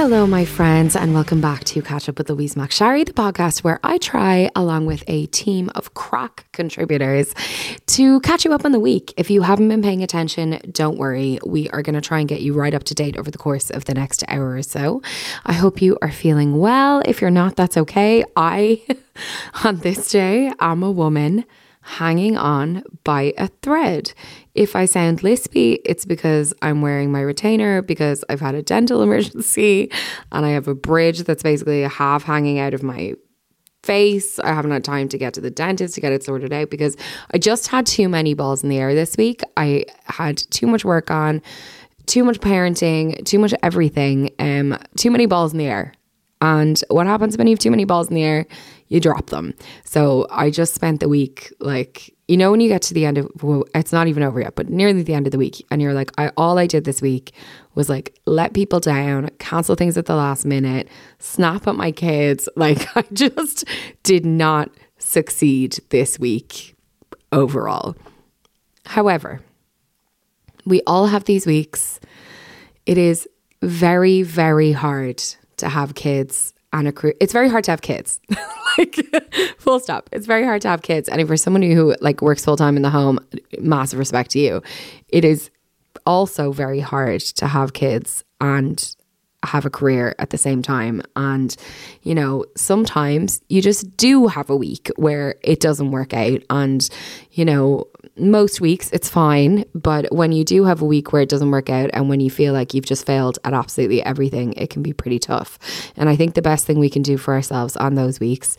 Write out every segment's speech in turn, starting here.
Hello, my friends, and welcome back to Catch Up with Louise McSharry, the podcast where I try, along with a team of crack contributors, to catch you up on the week. If you haven't been paying attention, don't worry. We are going to try and get you right up to date over the course of the next hour or so. I hope you are feeling well. If you're not, that's okay. I, on this day, I'm a woman hanging on by a thread. If I sound lispy, it's because I'm wearing my retainer because I've had a dental emergency and I have a bridge that's basically half hanging out of my face. I haven't had time to get to the dentist to get it sorted out because I just had too many balls in the air this week. I had too much work on, too much parenting, too much everything, um, too many balls in the air. And what happens when you have too many balls in the air? You drop them. So I just spent the week like, you know, when you get to the end of, well, it's not even over yet, but nearly the end of the week, and you're like, I all I did this week was like let people down, cancel things at the last minute, snap at my kids. Like I just did not succeed this week overall. However, we all have these weeks. It is very, very hard to have kids and a career. It's very hard to have kids. like full stop. It's very hard to have kids. And you're someone who like works full time in the home, massive respect to you. It is also very hard to have kids and have a career at the same time. And, you know, sometimes you just do have a week where it doesn't work out. And, you know, most weeks it's fine. But when you do have a week where it doesn't work out and when you feel like you've just failed at absolutely everything, it can be pretty tough. And I think the best thing we can do for ourselves on those weeks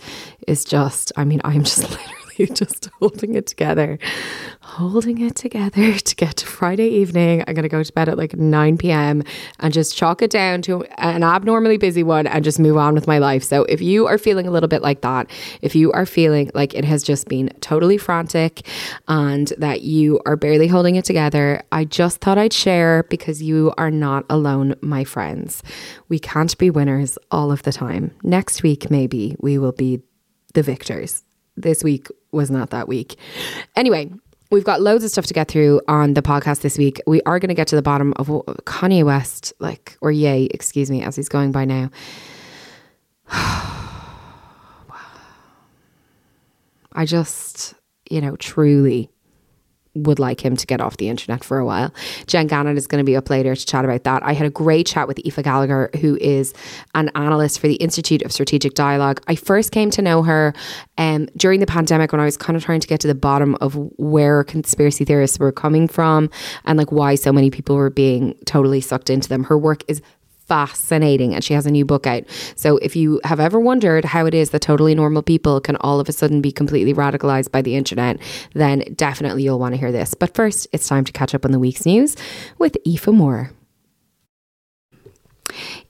is just, I mean, I'm just literally just holding it together, holding it together to get to Friday evening. I'm going to go to bed at like 9 p.m. and just chalk it down to an abnormally busy one and just move on with my life. So if you are feeling a little bit like that, if you are feeling like it has just been totally frantic and that you are barely holding it together, I just thought I'd share because you are not alone, my friends. We can't be winners all of the time. Next week, maybe we will be the victors. This week was not that week. Anyway, we've got loads of stuff to get through on the podcast this week. We are going to get to the bottom of Kanye West, like, or Ye, excuse me, as he's going by now. I just, you know, truly would like him to get off the internet for a while. Jenn Gannon is going to be up later to chat about that. I had a great chat with Aoife Gallagher, who is an analyst for the Institute of Strategic Dialogue. I first came to know her um, during the pandemic when I was kind of trying to get to the bottom of where conspiracy theorists were coming from and like why so many people were being totally sucked into them. Her work is fascinating and she has a new book out. So if you have ever wondered how it is that totally normal people can all of a sudden be completely radicalized by the internet, then definitely you'll want to hear this. But first, it's time to catch up on the week's news with Aoife Moore.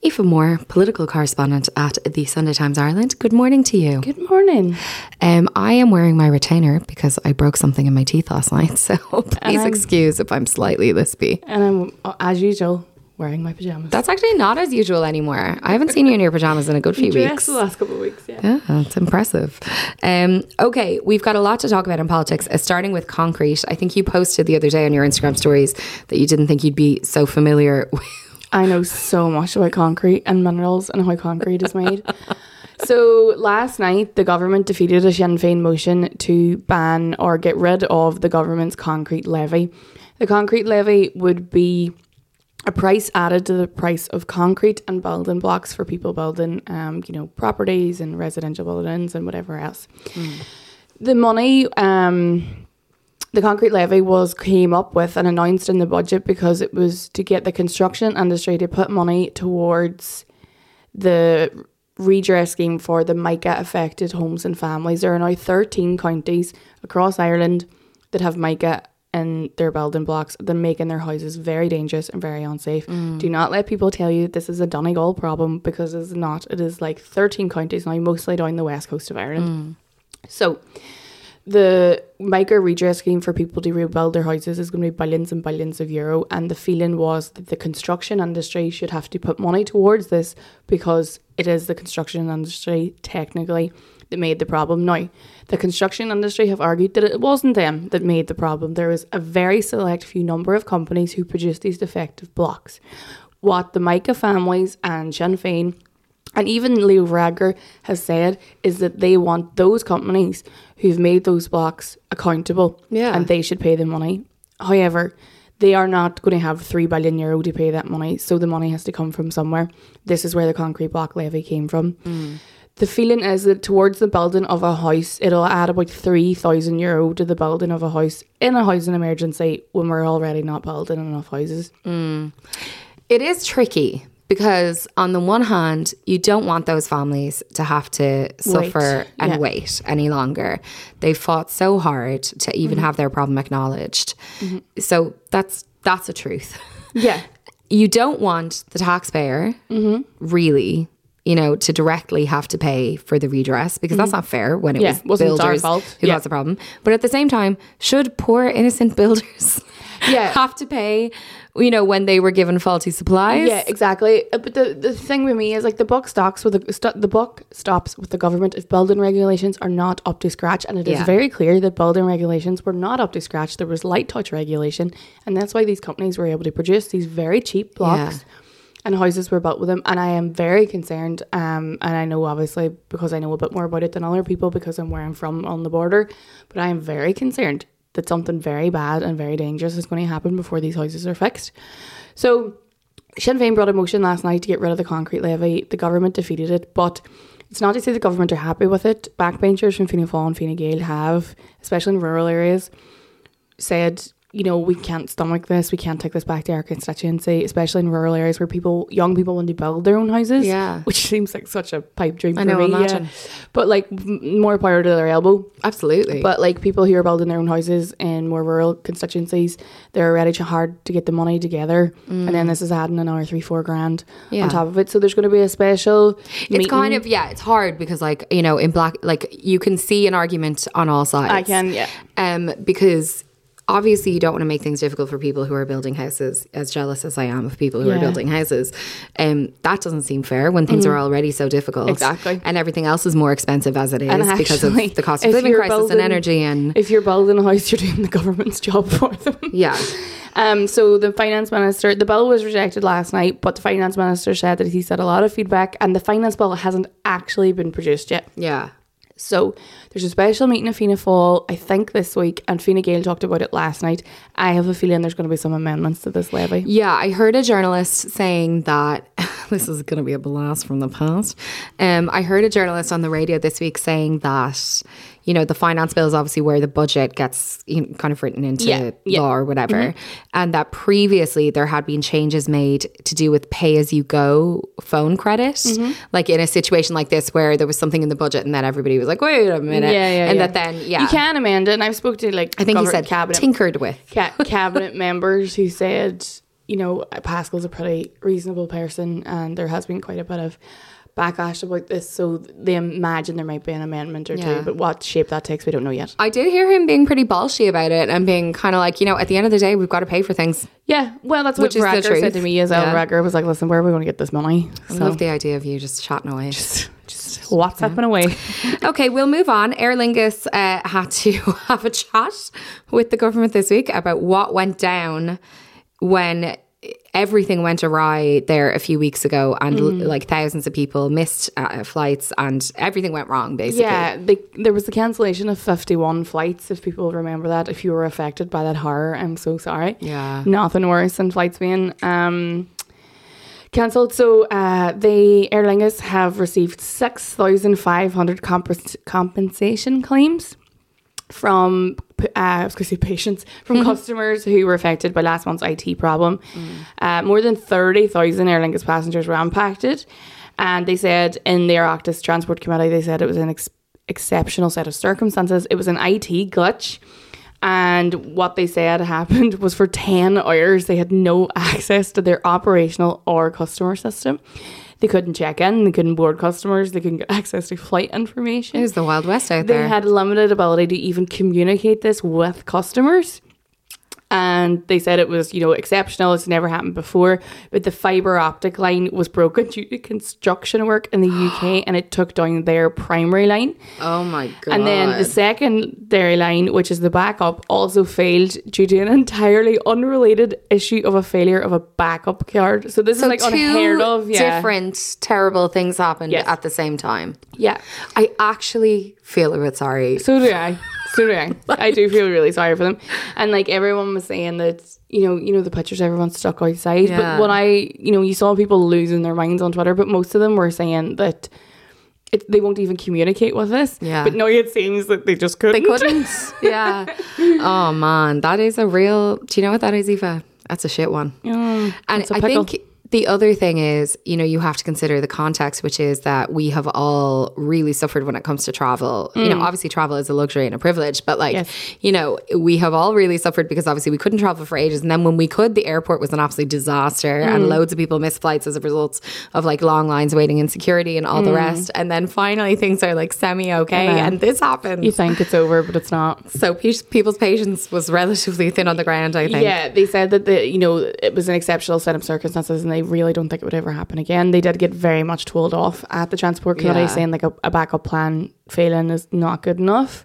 Aoife Moore, political correspondent at the Sunday Times Ireland. Good morning to you. Good morning. Um, I am wearing my retainer because I broke something in my teeth last night, so please excuse if I'm slightly lispy. And I'm, as usual, wearing my pajamas. That's actually not as usual anymore. I haven't seen you in your pajamas in a good few weeks. the last couple of weeks, yeah. Yeah, it's impressive. Um, okay, we've got a lot to talk about in politics, uh, starting with concrete. I think you posted the other day on your Instagram stories that you didn't think you'd be so familiar with. I know so much about concrete and minerals and how concrete is made. so last night, the government defeated a Sinn Féin motion to ban or get rid of the government's concrete levy. The concrete levy would be a price added to the price of concrete and building blocks for people building, um, you know, properties and residential buildings and whatever else. The money, um, the concrete levy was came up with and announced in the budget because it was to get the construction industry to put money towards the redress scheme for the mica affected homes and families. There are now 13 counties across Ireland that have mica in their building blocks that making their houses very dangerous and very unsafe. Do not let people tell you this is a Donegal problem because it's not. It is like 13 counties now, mostly down the west coast of Ireland. So the mica redress scheme for people to rebuild their houses is going to be billions and billions of euro and the feeling was that the construction industry should have to put money towards this because it is the construction industry technically that made the problem now the construction industry have argued that it wasn't them that made the problem there was a very select few number of companies who produced these defective blocks what the mica families and Sinn Féin and even Leo Varadkar has said is that they want those companies who've made those blocks accountable Yeah. and they should pay the money. However, they are not going to have 3 billion euro to pay that money, so the money has to come from somewhere. This is where the concrete block levy came from. Mm. The feeling is that towards the building of a house, it'll add about 3,000 euro to the building of a house in a housing emergency when we're already not building enough houses. It is tricky because, on the one hand, you don't want those families to have to suffer and yeah. wait any longer. They fought so hard to even Mm-hmm. have their problem acknowledged. So that's that's a truth. Yeah. You don't want the taxpayer Mm-hmm. really. You know, to directly have to pay for the redress because that's not fair when it Mm-hmm. Yeah, was builders fault. who Yeah. caused the problem. But at the same time, should poor innocent builders Yeah. have to pay, you know, when they were given faulty supplies? Yeah, exactly. Uh, But the, the thing with me is like the buck stops with the st- the buck stops with the government if building regulations are not up to scratch, and it is Yeah. very clear that building regulations were not up to scratch. There was light touch regulation, and that's why these companies were able to produce these very cheap blocks. And houses were built with them, and I am very concerned. Um, and I know obviously because I know a bit more about it than other people because I'm where I'm from on the border, but I am very concerned that something very bad and very dangerous is going to happen before these houses are fixed. So Sinn Féin brought a motion last night to get rid of the concrete levy. The government defeated it, but it's not to say the government are happy with it. Backbenchers from Fianna Fáil and Fine Gael have, especially in rural areas, said, you know, we can't stomach this. We can't take this back to our constituency, especially in rural areas where people, young people, want to build their own houses. Yeah. which seems like such a pipe dream I for know, me. imagine. Yeah. But like m- more power to their elbow. Absolutely. But like people who are building their own houses in more rural constituencies, they're already hard to get the money together, and then this is adding another three four grand Mm. Yeah. on top of it. So there's going to be a special. it's kind of yeah it's hard because like you know in black like you can see an argument on all sides I can, yeah. um because obviously you don't want to make things difficult for people who are building houses as jealous as i am of people who are building houses um that doesn't seem fair when things are already so difficult. Exactly. and everything else is more expensive as it is And because of the cost of living crisis and energy and If you're building a house, you're doing the government's job for them. yeah Um, so the finance minister, the bill was rejected last night, but the finance minister said that he's had a lot of feedback, and the finance bill hasn't actually been produced yet. yeah So there's a special meeting of Fianna Fáil, I think this week, and Fine Gael talked about it last night. I have a feeling there's going to be some amendments to this levy. Yeah, I heard a journalist saying that this is going to be a blast from the past. Um, I heard a journalist on the radio this week saying that you know the finance bill is obviously where the budget gets you know, kind of written into Yeah, yeah. law or whatever, mm-hmm. and that previously there had been changes made to do with pay as you go phone credit, mm-hmm. like in a situation like this where there was something in the budget and then everybody was like, wait a minute, Yeah, yeah, and yeah. that then yeah, You can amend it, and I've spoke to like I think he said cabinet tinkered with. ca- cabinet members who said, you know, Paschal's a pretty reasonable person, and there has been quite a bit of backlash about this. So they imagine there might be an amendment or Yeah. two, but what shape that takes, we don't know yet. I did hear him being pretty ballsy about it and being kind of like, you know, at the end of the day, we've got to pay for things. Yeah, well, that's Which what is the Racker said to me as well. Yeah. Racker was like, "Listen, where are we going to get this money?" I love the idea of you just chatting away. just WhatsApping away. Okay, we'll move on. Aer Lingus uh, had to have a chat with the government this week about what went down when everything went awry there a few weeks ago and l- like thousands of people missed uh, flights and everything went wrong basically. Yeah, they, there was the cancellation of 51 flights, if people remember that. If you were affected by that horror, I'm so sorry. Yeah. Nothing worse than flights being um, cancelled. So uh, the Aer Lingus have received 6,500 compens- compensation claims from uh, I was going to say patients from customers who were affected by last month's IT problem. Uh, more than thirty thousand Aer Lingus passengers were impacted, and they said in their Oireachtas Transport Committee they said it was an ex- exceptional set of circumstances. It was an IT glitch. And what they said happened was for 10 hours, they had no access to their operational or customer system. They couldn't check in, they couldn't board customers, they couldn't get access to flight information It was the Wild West out they there. They had limited ability to even communicate this with customers. And they said it was, you know, exceptional. It's never happened before. But the fiber optic line was broken due to construction work in the UK and it took down their primary line. oh my god. And then the secondary line, which is the backup, also failed due to an entirely unrelated issue of a failure of a backup card. So this so is like two unheard of. Yeah. different terrible things happened Yes. at the same time. Yeah. I actually feel a bit sorry. So do I. So I. Do feel really sorry for them. And like everyone was saying that, you know, you know the pictures everyone's stuck outside. Yeah. But when I, you know, you saw people losing their minds on Twitter, but most of them were saying that it, they won't even communicate with us. Yeah. But now it seems that they just couldn't. They couldn't. yeah. Oh man, that is a real. Do you know what that is, Aoife? That's a shit one. Yeah, and it's a I pickle. think the other thing is, you know, you have to consider the context, which is that we have all really suffered when it comes to travel. You know, obviously travel is a luxury and a privilege, but like, Mm. Yes. you know, we have all really suffered because obviously we couldn't travel for ages. And then when we could, the airport was an absolute disaster and Mm. loads of people missed flights as a result of like long lines waiting in security and all the Mm. rest. And then finally things are like semi okay. And this happens. You think it's over, but it's not. So pe- people's patience was relatively thin on the ground, I think. Yeah, they said that the you know it was an exceptional set of circumstances, and they really don't think it would ever happen again. They did get very much told off at the transport committee, Yeah. saying like a, a backup plan failing is not good enough.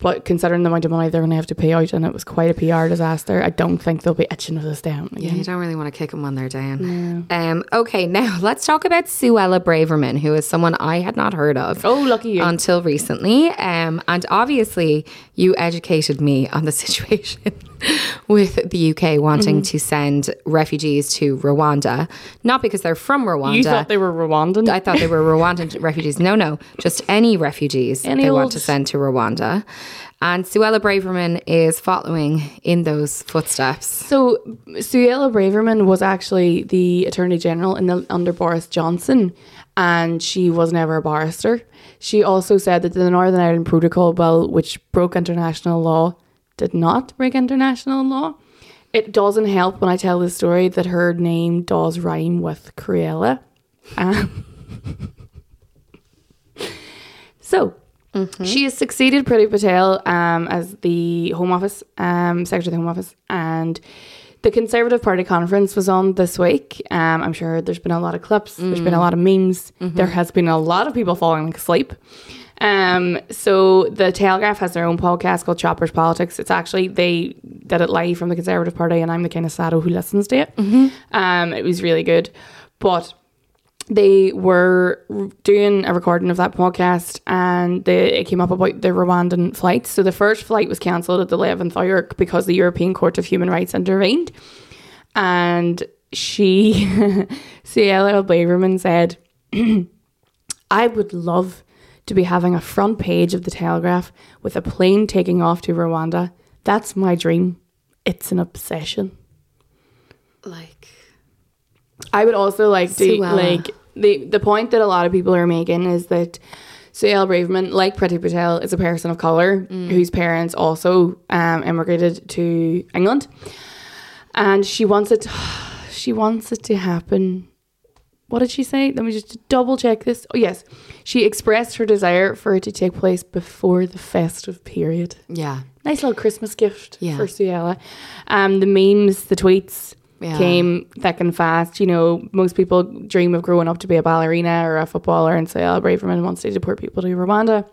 But considering the amount of money they're going to have to pay out, and it was quite a PR disaster, I don't think they'll be itching for this down Yeah, you don't really want to kick them when they're down. Um, okay, now let's talk about Suella Braverman, who is someone I had not heard of. Oh, lucky you! Until recently. Um, and obviously, you educated me on the situation with the UK wanting Mm-hmm. to send refugees to Rwanda, not because they're from Rwanda. you thought they were Rwandan? I thought they were Rwandan refugees. No, no, just any refugees Any they want to send to Rwanda. And Suella Braverman is following in those footsteps. So, Suella Braverman was actually the Attorney General in the, under Boris Johnson, and she was never a barrister. She also said that the Northern Ireland Protocol Bill, which broke international law, did not break international law. It doesn't help when I tell this story that her name does rhyme with Cruella. Um, so, she has succeeded Priti Patel um, as the Home Office, um, Secretary of the Home Office, and the Conservative Party conference was on this week. Um, I'm sure there's been a lot of clips, there's been a lot of memes, there has been a lot of people falling asleep. Um, so the Telegraph has their own podcast called Choppers Politics. It's actually they did it live from the Conservative Party, and I'm the kind of sado who listens to it. Um, it was really good, but they were doing a recording of that podcast and they, it came up about the Rwandan flights. So the first flight was cancelled at the 11th hour because the European Court of Human Rights intervened. And she, Suella Braverman said, I would love to be having a front page of the Telegraph with a plane taking off to Rwanda. That's my dream. It's an obsession. Like, I would also like to like the the point that a lot of people are making is that Suella Braverman, like Priti Patel, is a person of color Mm. whose parents also um, immigrated to England. and she wants it. She wants it to happen. What did she say? Let me just double check this. Oh yes, she expressed her desire for it to take place before the festive period. Yeah. Nice little Christmas gift Yeah. for Suella. Um, the memes, the tweets Yeah. came thick and fast. You know, most people dream of growing up to be a ballerina or a footballer, and say, Suella Braverman wants to deport people to Rwanda.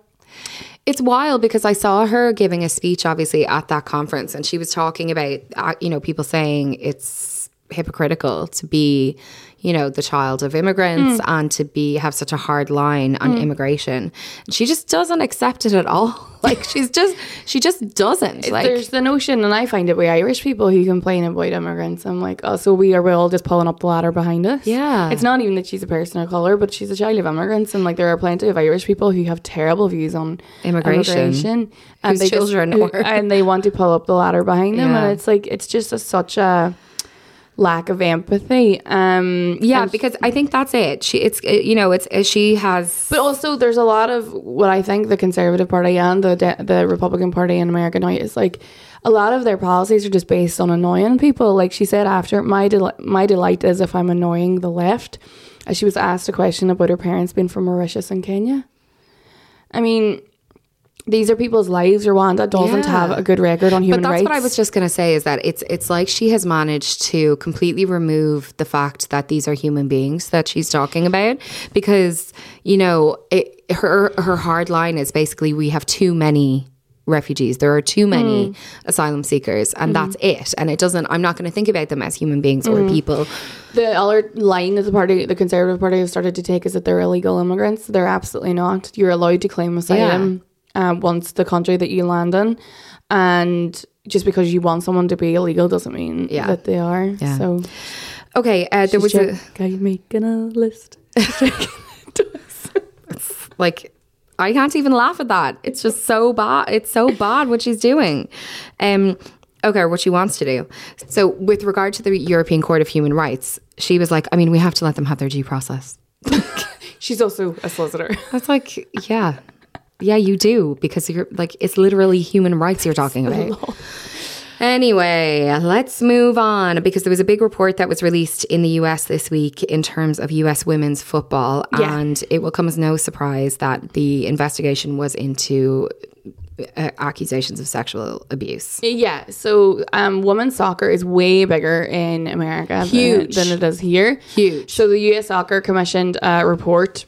It's wild because I saw her giving a speech, obviously, at that conference, and she was talking about, uh, you know, people saying it's hypocritical to be, you know, the child of immigrants mm. and to be have such a hard line on mm. immigration. She just doesn't accept it at all. Like she's just, she just doesn't. Like, There's the notion, and I find it with Irish people who complain about immigrants. I'm like, oh, so we are we all just pulling up the ladder behind us. Yeah. it's not even that she's a person of color, but she's a child of immigrants, and like there are plenty of Irish people who have terrible views on Immigration. immigration, and they just- children who- and they want to pull up the ladder behind them, Yeah. and it's like it's just a, such a lack of empathy. Um, yeah, and- because I think that's it. She, it's, you know, it's, she has, But also, there's a lot of what I think the Conservative Party and the de- the Republican Party in America now is like a lot of their policies are just based on annoying people. Like she said after, my del- my delight is if I'm annoying the left. As she was asked a question about her parents being from Mauritius and Kenya. I mean, these are people's lives. Rwanda doesn't Yeah. have a good record on human rights. But that's rights. what I was just going to say is that it's it's like she has managed to completely remove the fact that these are human beings that she's talking about because you know it, her her hard line is basically we have too many refugees there are too many hmm. asylum seekers and that's hmm. it and it doesn't i'm not going to think about them as human beings or hmm. people The other line that the party, the Conservative Party, has started to take is that they're illegal immigrants. They're absolutely not. You're allowed to claim asylum um, once the country that you land in, and just because you want someone to be illegal doesn't mean Yeah. that they are. Yeah. So okay uh, there was a guy making a list. like I can't even laugh at that. It's just so bad. It's so bad what she's doing. Um okay, what she wants to do. So with regard to the European Court of Human Rights, she was like, I mean, we have to let them have their due process. She's also a solicitor. That's like, yeah. Yeah, you do because you're like it's literally human rights you're talking about. Anyway, let's move on because there was a big report that was released in the US this week in terms of US women's football. Yeah. And it will come as no surprise that the investigation was into uh, accusations of sexual abuse. Yeah, so um, women's soccer is way bigger in America than- Huge. Than, it is here. Huge. So the U.S. Soccer commissioned a report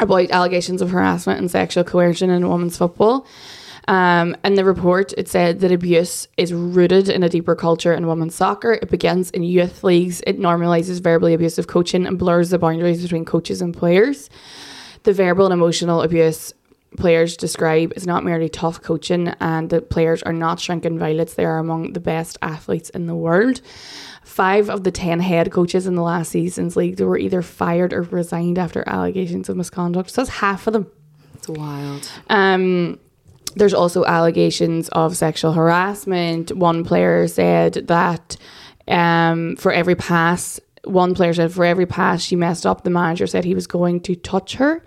about allegations of harassment and sexual coercion in women's football. Um, in the report, it said that abuse is rooted in a deeper culture in women's soccer. It begins in youth leagues. It normalizes verbally abusive coaching and blurs the boundaries between coaches and players. The verbal and emotional abuse players describe is not merely tough coaching, and the players are not shrinking violets. They are among the best athletes in the world. Five of the 10 head coaches in the last season's league were either fired or resigned after allegations of misconduct. So that's half of them. It's wild. Um, there's also allegations of sexual harassment. One player said that um, for every pass, one player said for every pass she messed up, the manager said he was going to touch her.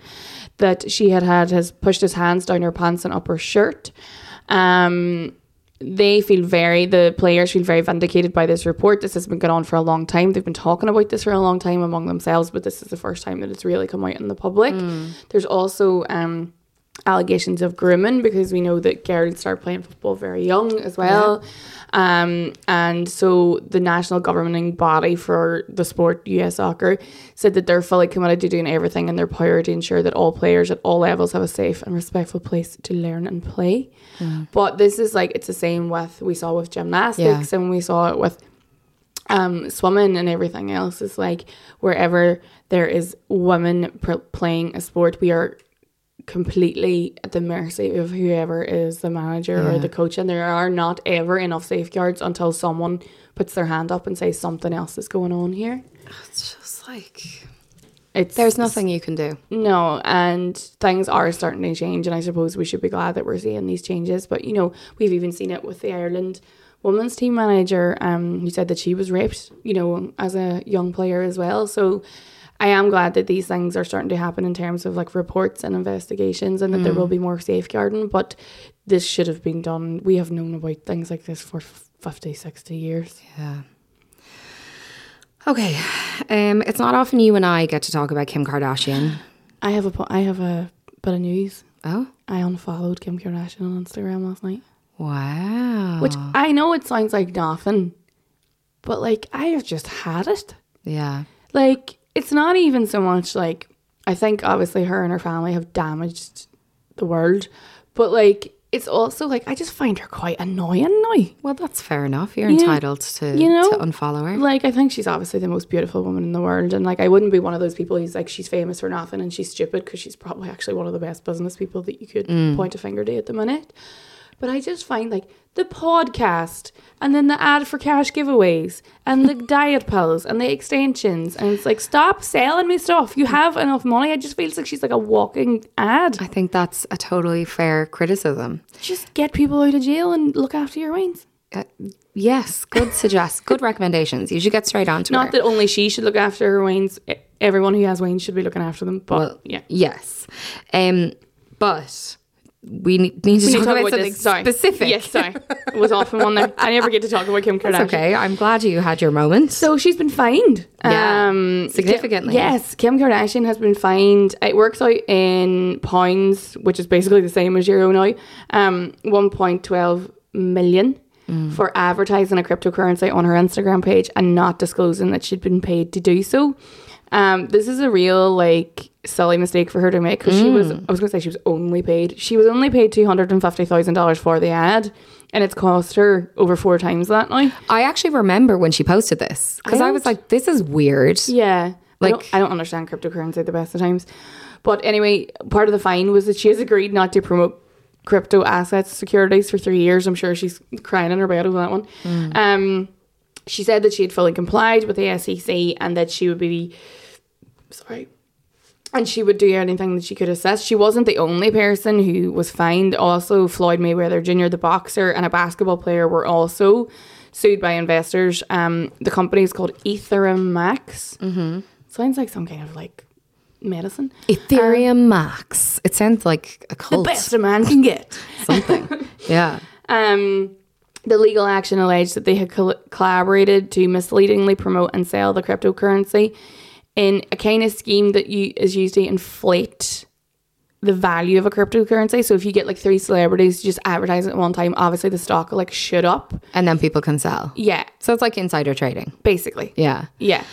That she had had has pushed his hands down her pants and up her shirt. Um, they feel very the players feel very vindicated by this report. This has been going on for a long time. They've been talking about this for a long time among themselves, but this is the first time that it's really come out in the public. There's also um, allegations of grooming because we know that girls start playing football very young as well. Um, and so the national governing body for the sport, US Soccer, said that they're fully committed to doing everything in their power to ensure that all players at all levels have a safe and respectful place to learn and play. But this is like it's the same with we saw with gymnastics and we saw it with um, swimming and everything else is like wherever there is women pr- playing a sport, we are completely at the mercy of whoever is the manager or the coach, and there are not ever enough safeguards until someone puts their hand up and says something else is going on here. It's just like It's there's nothing you can do. no, and things are starting to change, and I suppose we should be glad that we're seeing these changes. But you know, we've even seen it with the Ireland women's team manager, um, who said that she was raped, you know, as a young player as well. So I am glad that these things are starting to happen in terms of like reports and investigations, and that there will be more safeguarding. But this should have been done. We have known about things like this for 50, 60 years. Yeah. Okay, um, it's not often you and I get to talk about Kim Kardashian. I have a po- I have a bit of news. Oh, I unfollowed Kim Kardashian on Instagram last night. wow. Which I know it sounds like nothing, but like I have just had it. yeah, Like it's not even so much like I think obviously her and her family have damaged the world, but like it's also like I just find her quite annoying now. well, that's fair enough. You're Yeah, entitled to, you know, to unfollow her. Like I think she's obviously the most beautiful woman in the world, and like I wouldn't be one of those people who's like she's famous for nothing and she's stupid because she's probably actually one of the best business people that you could mm. point a finger to at the minute. But I just find like the podcast and then the ad for cash giveaways and the diet pills and the extensions and it's like stop selling me stuff. You have enough money. I just feels like she's like a walking ad. I think that's a totally fair criticism. Just get people out of jail and look after your wines. Uh, yes, good suggest, good recommendations. You should get straight on to it. Not her. that only she should look after her wines. Everyone who has wines should be looking after them. But Well, yeah. Yes. Um, but we need, need to We talk, need to about, something this. Sorry. specific. Yes, sorry. It was off in one there. I never get to talk about Kim Kardashian. That's okay. I'm glad you had your moment. So she's been fined. Yeah, um, significantly. Kim- yes, Kim Kardashian has been fined. It works out in pounds, which is basically the same as euro now. Um, 1.12 million Mm. for advertising a cryptocurrency on her Instagram page and not disclosing that she'd been paid to do so. Um, this is a real like silly mistake for her to make because she was. Mm. I was going to say she was only paid. She was only paid two hundred and fifty thousand dollars for the ad, and it's cost her over four times that now. I actually remember when she posted this because I, I was like, this is weird. Yeah. Like I don't, I don't understand cryptocurrency at the best of times. But anyway, part of the fine was that she has agreed not to promote crypto assets securities for three years. I'm sure she's crying in her bed over that one. Um she said that she had fully complied with the SEC and that she would be sorry. And she would do anything that she could assess. She wasn't the only person who was fined. Also, Floyd Mayweather Jr., the boxer, and a basketball player were also sued by investors. Um, the company is called Ethereum Max. Mm-hmm. Sounds like some kind of like medicine. Ethereum Max. It sounds like a cult. The best a man can get. Something. yeah. Um, the legal action alleged that they had col- collaborated to misleadingly promote and sell the cryptocurrency in a kind of scheme that you, is used to inflate the value of a cryptocurrency. So if you get like three celebrities just advertising at one time, obviously the stock like shoot up. And then people can sell. Yeah, So it's like insider trading. basically. Yeah. Yeah.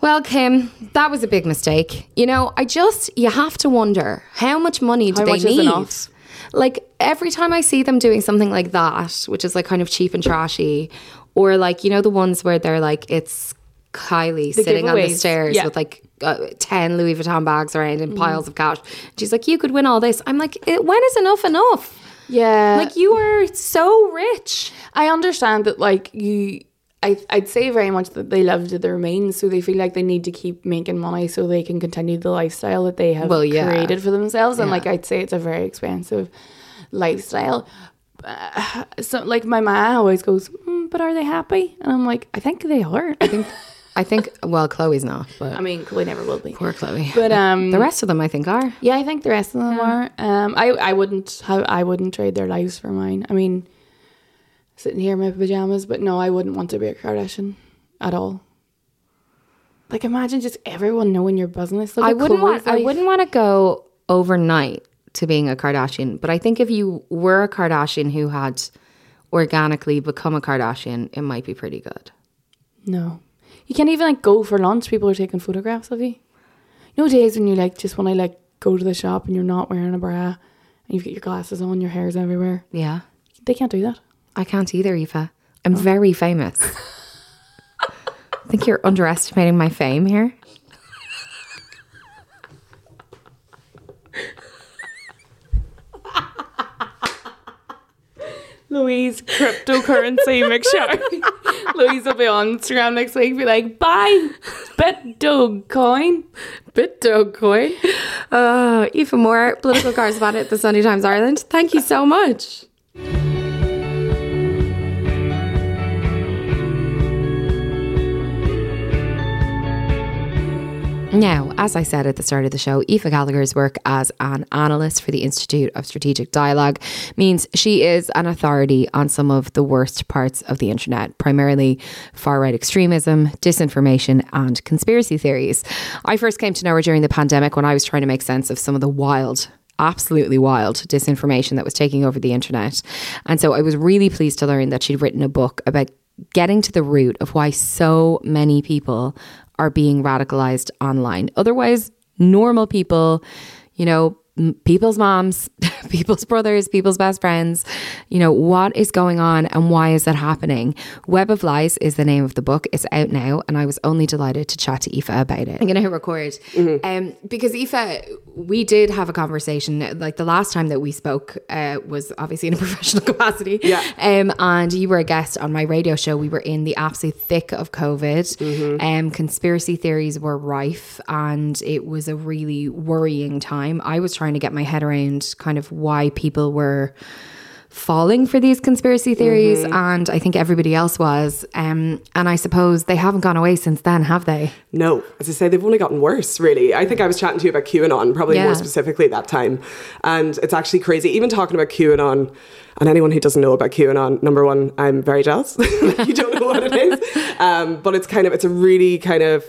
Well, Kim, that was a big mistake. You know, I just you have to wonder how much money do How they need? Like every time I see them doing something like that, which is like kind of cheap and trashy, or like you know the ones where they're like it's Kylie sitting on the stairs yeah. with like uh, ten Louis Vuitton bags around and piles of cash. She's like, you could win all this. I'm like, "Eh, when is enough enough? Yeah. Like you are so rich. I understand that, like you, I, I'd say very much that they live to their means, so they feel like they need to keep making money so they can continue the lifestyle that they have Well, yeah. created for themselves. And like I'd say, it's a very expensive lifestyle. Uh, so, like my ma always goes, mm, "But are they happy?" And I'm like, "I think they are." I think. I think. Well, Khloe's not, but I mean, Khloe never will be. poor Khloe. But um, the rest of them, I think, are. yeah, I think the rest of them are. Um, I I wouldn't I wouldn't trade their lives for mine. I mean, sitting here in my pajamas, but no, I wouldn't want to be a Kardashian at all. Like, imagine just everyone knowing your business. Look I wouldn't Khloe's want. I wouldn't want to go overnight to being a Kardashian, but I think if you were a Kardashian who had organically become a Kardashian, it might be pretty good. No, you can't even like go for lunch. People are taking photographs of you. You know days when you like just want to like go to the shop and you're not wearing a bra and you've got your glasses on, your hair's everywhere. Yeah, They can't do that. I can't either, Aoife. I'm oh. very famous. I think you're underestimating my fame here. Louise cryptocurrency mixture. Louise will be on Instagram next week. Be like, buy Bitdog coin. Bitdog coin. Uh, Aoife Moore, political correspondent at the Sunday Times Ireland. Thank you so much. Now, as I said at the start of the show, Aoife Gallagher's work as an analyst for the Institute of Strategic Dialogue means she is an authority on some of the worst parts of the internet, primarily far right extremism, disinformation, and conspiracy theories. I first came to know her during the pandemic when I was trying to make sense of some of the wild absolutely wild disinformation that was taking over the internet. And so I was really pleased to learn that she'd written a book about getting to the root of why so many people are being radicalized online. Otherwise, normal people, you know, people's moms, people's brothers, people's best friends. You know, what is going on and why is that happening? Web of Lies is the name of the book. It's out now, and I was only delighted to chat to Aoife about it. I'm going to hit record mm-hmm. um, because Aoife, we did have a conversation. Like the last time that we spoke uh, was obviously in a professional capacity. Yeah. Um, and you were a guest on my radio show. We were in the absolute thick of COVID. Mm-hmm. Um, conspiracy theories were rife, and it was a really worrying time. I was trying trying to get my head around kind of why people were falling for these conspiracy theories mm-hmm. and I think everybody else was. Um, and I suppose they haven't gone away since then have they? No. As I say they've only gotten worse really. I think I was chatting to you about QAnon probably yeah. more specifically that time. And it's actually crazy. Even talking about QAnon and anyone who doesn't know about QAnon number one I'm very jealous. You don't know what it is. Um, but it's kind of it's a really kind of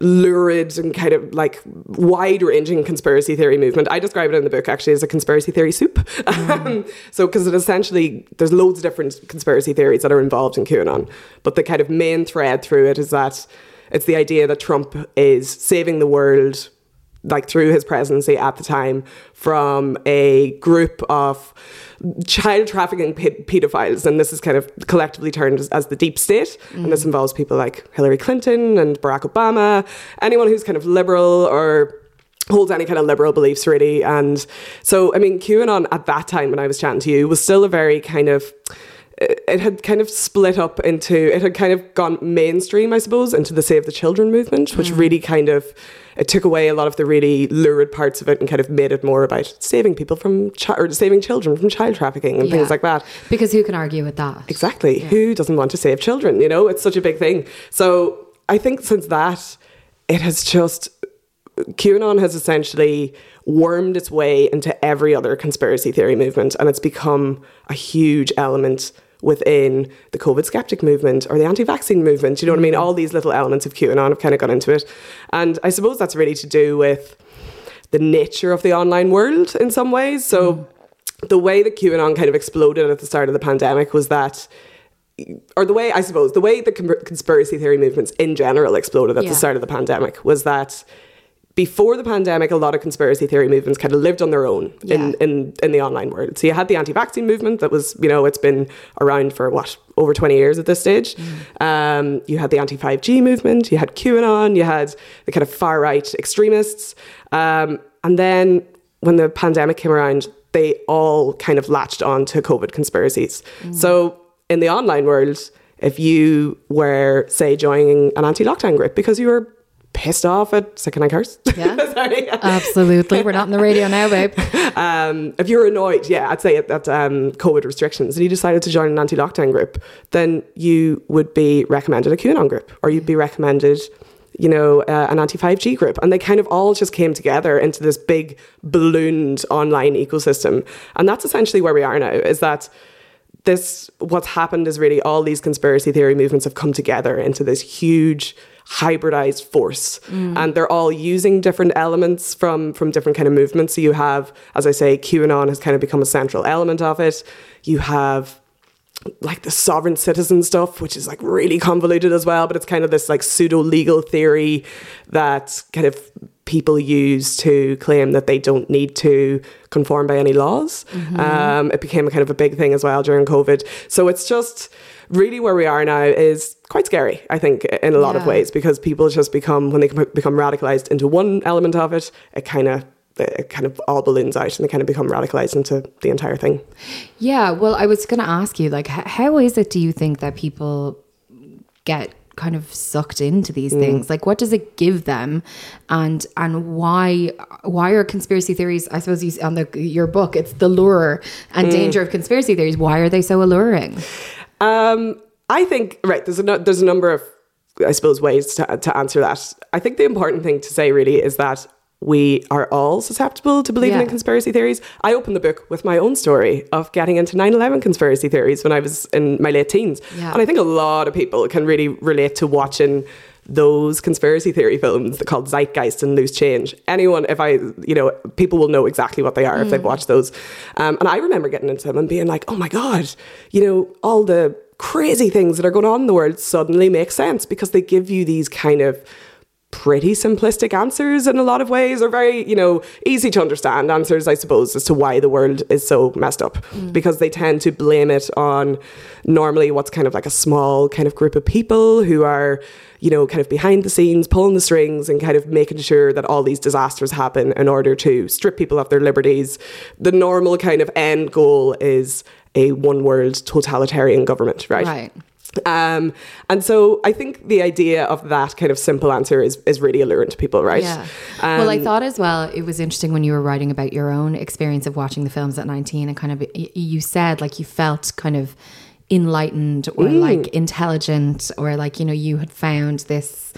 lurid and kind of like wide ranging conspiracy theory movement. I describe it in the book actually as a conspiracy theory soup. Mm. so, because it essentially, there's loads of different conspiracy theories that are involved in QAnon, but the kind of main thread through it is that it's the idea that Trump is saving the world like through his presidency at the time from a group of child trafficking pedophiles and this is kind of collectively termed as, as the deep state mm. and this involves people like Hillary Clinton and Barack Obama anyone who's kind of liberal or holds any kind of liberal beliefs really and so I mean QAnon at that time when I was chatting to you was still a very kind of it had kind of split up into it had kind of gone mainstream i suppose into the save the children movement which mm. really kind of it took away a lot of the really lurid parts of it and kind of made it more about saving people from chi- or saving children from child trafficking and yeah. things like that because who can argue with that exactly yeah. who doesn't want to save children you know it's such a big thing so i think since that it has just QAnon has essentially wormed its way into every other conspiracy theory movement and it's become a huge element within the COVID skeptic movement or the anti vaccine movement. You know what I mean? All these little elements of QAnon have kind of got into it. And I suppose that's really to do with the nature of the online world in some ways. So mm. the way that QAnon kind of exploded at the start of the pandemic was that or the way I suppose the way the conspiracy theory movements in general exploded at yeah. the start of the pandemic was that before the pandemic, a lot of conspiracy theory movements kind of lived on their own yeah. in, in, in the online world. So you had the anti-vaccine movement that was, you know, it's been around for what over 20 years at this stage. Mm. Um, you had the anti-5G movement, you had QAnon, you had the kind of far right extremists. Um, and then when the pandemic came around, they all kind of latched on to COVID conspiracies. Mm. So in the online world, if you were, say, joining an anti lockdown group because you were pissed off at Sick and I Curse. Yeah. Sorry. Absolutely. We're not on the radio now, babe. Um, if you're annoyed, yeah, I'd say at, at um, COVID restrictions and you decided to join an anti lockdown group, then you would be recommended a QAnon group or you'd be recommended you know, uh, an anti 5G group. And they kind of all just came together into this big ballooned online ecosystem. And that's essentially where we are now, is that this, what's happened is really all these conspiracy theory movements have come together into this huge hybridized force mm. and they're all using different elements from from different kind of movements so you have as i say qanon has kind of become a central element of it you have like the sovereign citizen stuff, which is like really convoluted as well, but it's kind of this like pseudo legal theory that kind of people use to claim that they don't need to conform by any laws. Mm-hmm. Um, it became a kind of a big thing as well during COVID. So it's just really where we are now is quite scary, I think, in a lot yeah. of ways, because people just become, when they become radicalized into one element of it, it kind of it kind of all balloons out and they kind of become radicalized into the entire thing. Yeah, well, I was going to ask you, like, how is it do you think that people get kind of sucked into these mm. things like what does it give them and and why why are conspiracy theories i suppose you on the your book it's the lure and mm. danger of conspiracy theories why are they so alluring um i think right there's a there's a number of I suppose, ways to, to answer that. I think the important thing to say really is that we are all susceptible to believing Yeah. in conspiracy theories. I opened the book with my own story of getting into 9 11 conspiracy theories when I was in my late teens. Yeah. And I think a lot of people can really relate to watching those conspiracy theory films called Zeitgeist and Loose Change. Anyone, if I, you know, people will know exactly what they are if they've watched those. Um, and I remember getting into them and being like, oh my God, you know, all the crazy things that are going on in the world suddenly make sense because they give you these kind of pretty simplistic answers in a lot of ways or very you know easy to understand answers i suppose as to why the world is so messed up. Mm. Because they tend to blame it on normally what's kind of like a small kind of group of people who are you know kind of behind the scenes pulling the strings and kind of making sure that all these disasters happen in order to strip people of their liberties. The normal kind of end goal is a one world totalitarian government right? Right. Um, and so I think the idea of that kind of simple answer is, is really alluring to people, right? Yeah. well, I Um, thought as well, it was interesting when you were writing about your own experience of watching the films at 19 and kind of, you said like you felt kind of enlightened or Mm. like intelligent or like, you know, you had found this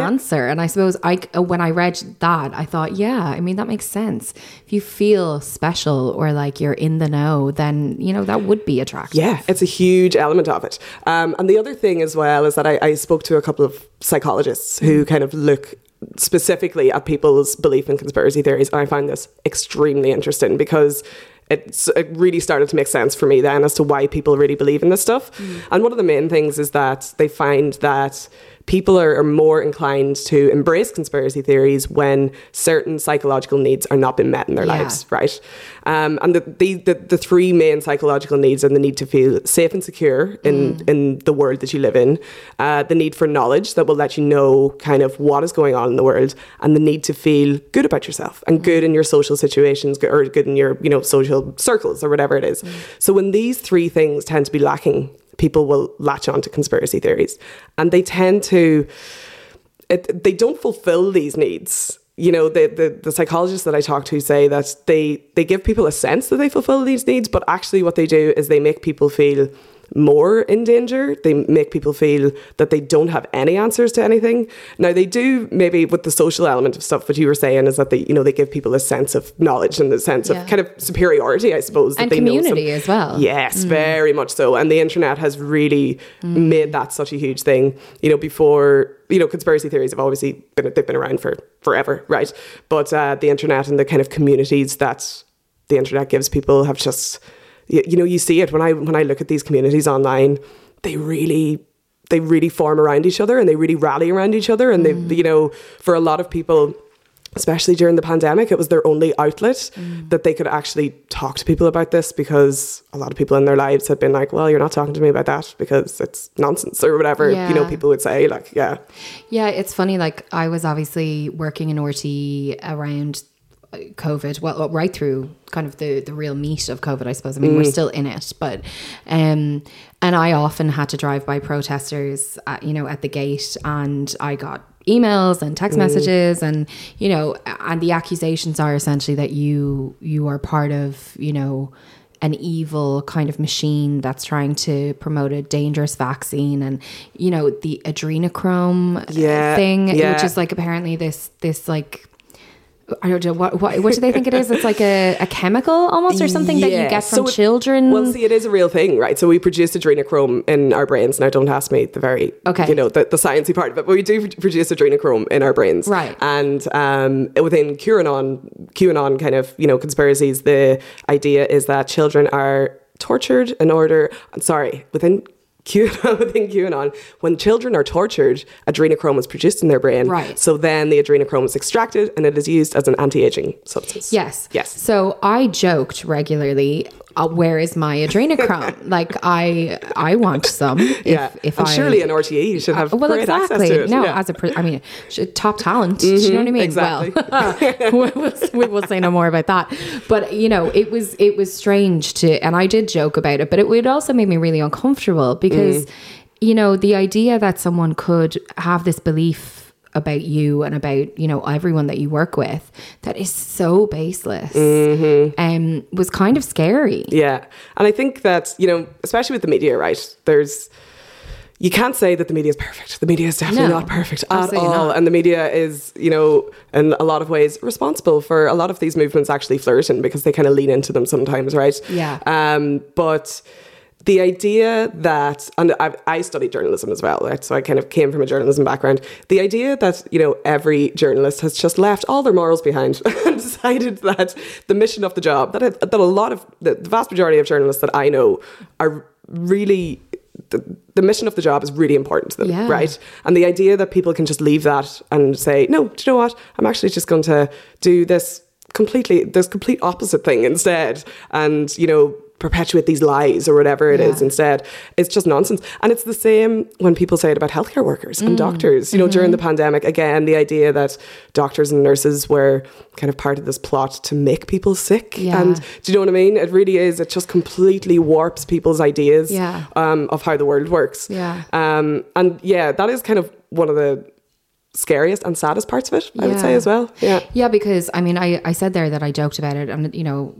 answer. And I suppose I, when I read that, I thought, yeah, I mean, that makes sense. If you feel special or like you're in the know, then, you know, that would be attractive. Yeah, it's a huge element of it. Um, and the other thing as well is that I, I spoke to a couple of psychologists who kind of look specifically at people's belief in conspiracy theories. And I find this extremely interesting because it's, it really started to make sense for me then as to why people really believe in this stuff. And one of the main things is that they find that people are, are more inclined to embrace conspiracy theories when certain psychological needs are not being met in their Yeah. lives, right? Um, and the, the, the, three main psychological needs are the need to feel safe and secure in, in the world that you live in, uh, the need for knowledge that will let you know kind of what is going on in the world, and the need to feel good about yourself and good in your social situations or good in your you know social circles or whatever it is. So when these three things tend to be lacking, people will latch on to conspiracy theories, and they tend to it, they don't fulfill these needs. You know, the, the the psychologists that I talk to say that they they give people a sense that they fulfill these needs, but actually what they do is they make people feel more in danger. They make people feel that they don't have any answers to anything. Now they do maybe with the social element of stuff. What you were saying is that they you know they give people a sense of knowledge and a sense Yeah. of kind of superiority, I suppose, that And they know some- community as well. Yes, very much so. And the internet has really made that such a huge thing. You know, before you know, conspiracy theories have obviously been they've been around for forever, right? But uh, the internet and the kind of communities that the internet gives people have just you, you know you see it when I when I look at these communities online, they really they really form around each other and they really rally around each other and they mm. you know for a lot of people especially during the pandemic, it was their only outlet mm. that they could actually talk to people about this because a lot of people in their lives had been like, well, you're not talking to me about that because it's nonsense or whatever, you know, people would say, like, yeah. Yeah, it's funny. Like I was obviously working in RTE around COVID, well, right through kind of the the real meat of COVID, I suppose. I mean, we're still in it, but um, and I often had to drive by protesters, at, you know, at the gate, and I got emails and text messages and you know and the accusations are essentially that you you are part of you know an evil kind of machine that's trying to promote a dangerous vaccine and you know the adrenochrome uh, Yeah, thing yeah. which is like apparently this this like I don't know what what, what do they think it is? It's like a, a chemical almost or something that you Yeah, get so from it- children. Well, see, it is a real thing, right? So we produce adrenochrome in our brains. Now, don't ask me the very, Okay. you know, the, the sciencey part of it, but we do produce adrenochrome in our brains. Right. And um, within QAnon, QAnon kind of, you know, conspiracies, the idea is that children are tortured in order, I'm sorry, within QAnon, within QAnon, when children are tortured, adrenochrome is produced in their brain. Right. So then the adrenochrome is extracted and it is used as an anti-aging substance. Yes. Yes. So I joked regularly, uh, where is my adrenochrome? like I I want some. If, Yeah. If and I, surely an RTE should uh, have well, great access exactly. to it. No, Yeah. as a, pro- I mean, top talent. do you mm-hmm. know what I mean? exactly. Well, we'll, we will say no more about that. But you know, it was it was strange to, and I did joke about it, but it would also made me really uncomfortable because, mm. you know, the idea that someone could have this belief about you and about you know everyone that you work with that is so baseless um was kind of scary Yeah. And I think that, you know, especially with the media, right? There's you can't say that the media is perfect. The media is definitely No, not perfect at all. not. And the media is, you know, in a lot of ways responsible for a lot of these movements actually flourishing because they kind of lean into them sometimes, right? Yeah. Um, but the idea that, and I, I studied journalism as well, right? So I kind of came from a journalism background. The idea that, you know, every journalist has just left all their morals behind and decided that the mission of the job, that, that a lot of, the, the vast majority of journalists that I know are really the, the mission of the job is really important to them, Yeah. right? And the idea that people can just leave that and say, no, do you know what? I'm actually just going to do this completely, this complete opposite thing instead. And, you know, perpetuate these lies or whatever it is Yeah. instead. It's just nonsense. And it's the same when people say it about healthcare workers Mm. and doctors. You know, during the Mm-hmm. pandemic, again, the idea that doctors and nurses were kind of part of this plot to make people sick. Yeah. And do you know what I mean? It really is. It just completely warps people's ideas Yeah. um, of how the world works. Yeah. Um, and yeah, that is kind of one of the scariest and saddest parts of it, I would say as well. Yeah. Yeah, because I mean, I, I said there that I joked about it, and you know,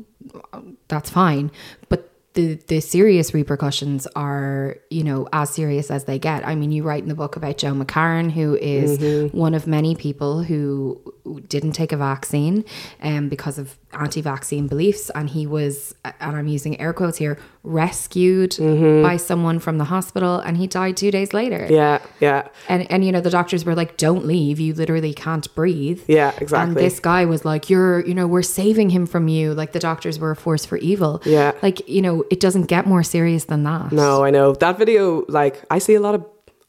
that's fine. But the the serious repercussions are, you know, as serious as they get. I mean, you write in the book about Joe McCarron, who is Mm-hmm. one of many people who didn't take a vaccine, um, because of anti-vaccine beliefs, and he was, and I'm using air quotes here, rescued by someone from the hospital, and he died two days later. Mm-hmm. Yeah. Yeah. And and you know the doctors were like, "Don't leave. You literally can't breathe." Yeah, exactly. And this guy was like, "You're, you know, we're saving him from you." Like the doctors were a force for evil. Yeah. Like you know, it doesn't get more serious than that. No, I know. That video, like, I see a lot of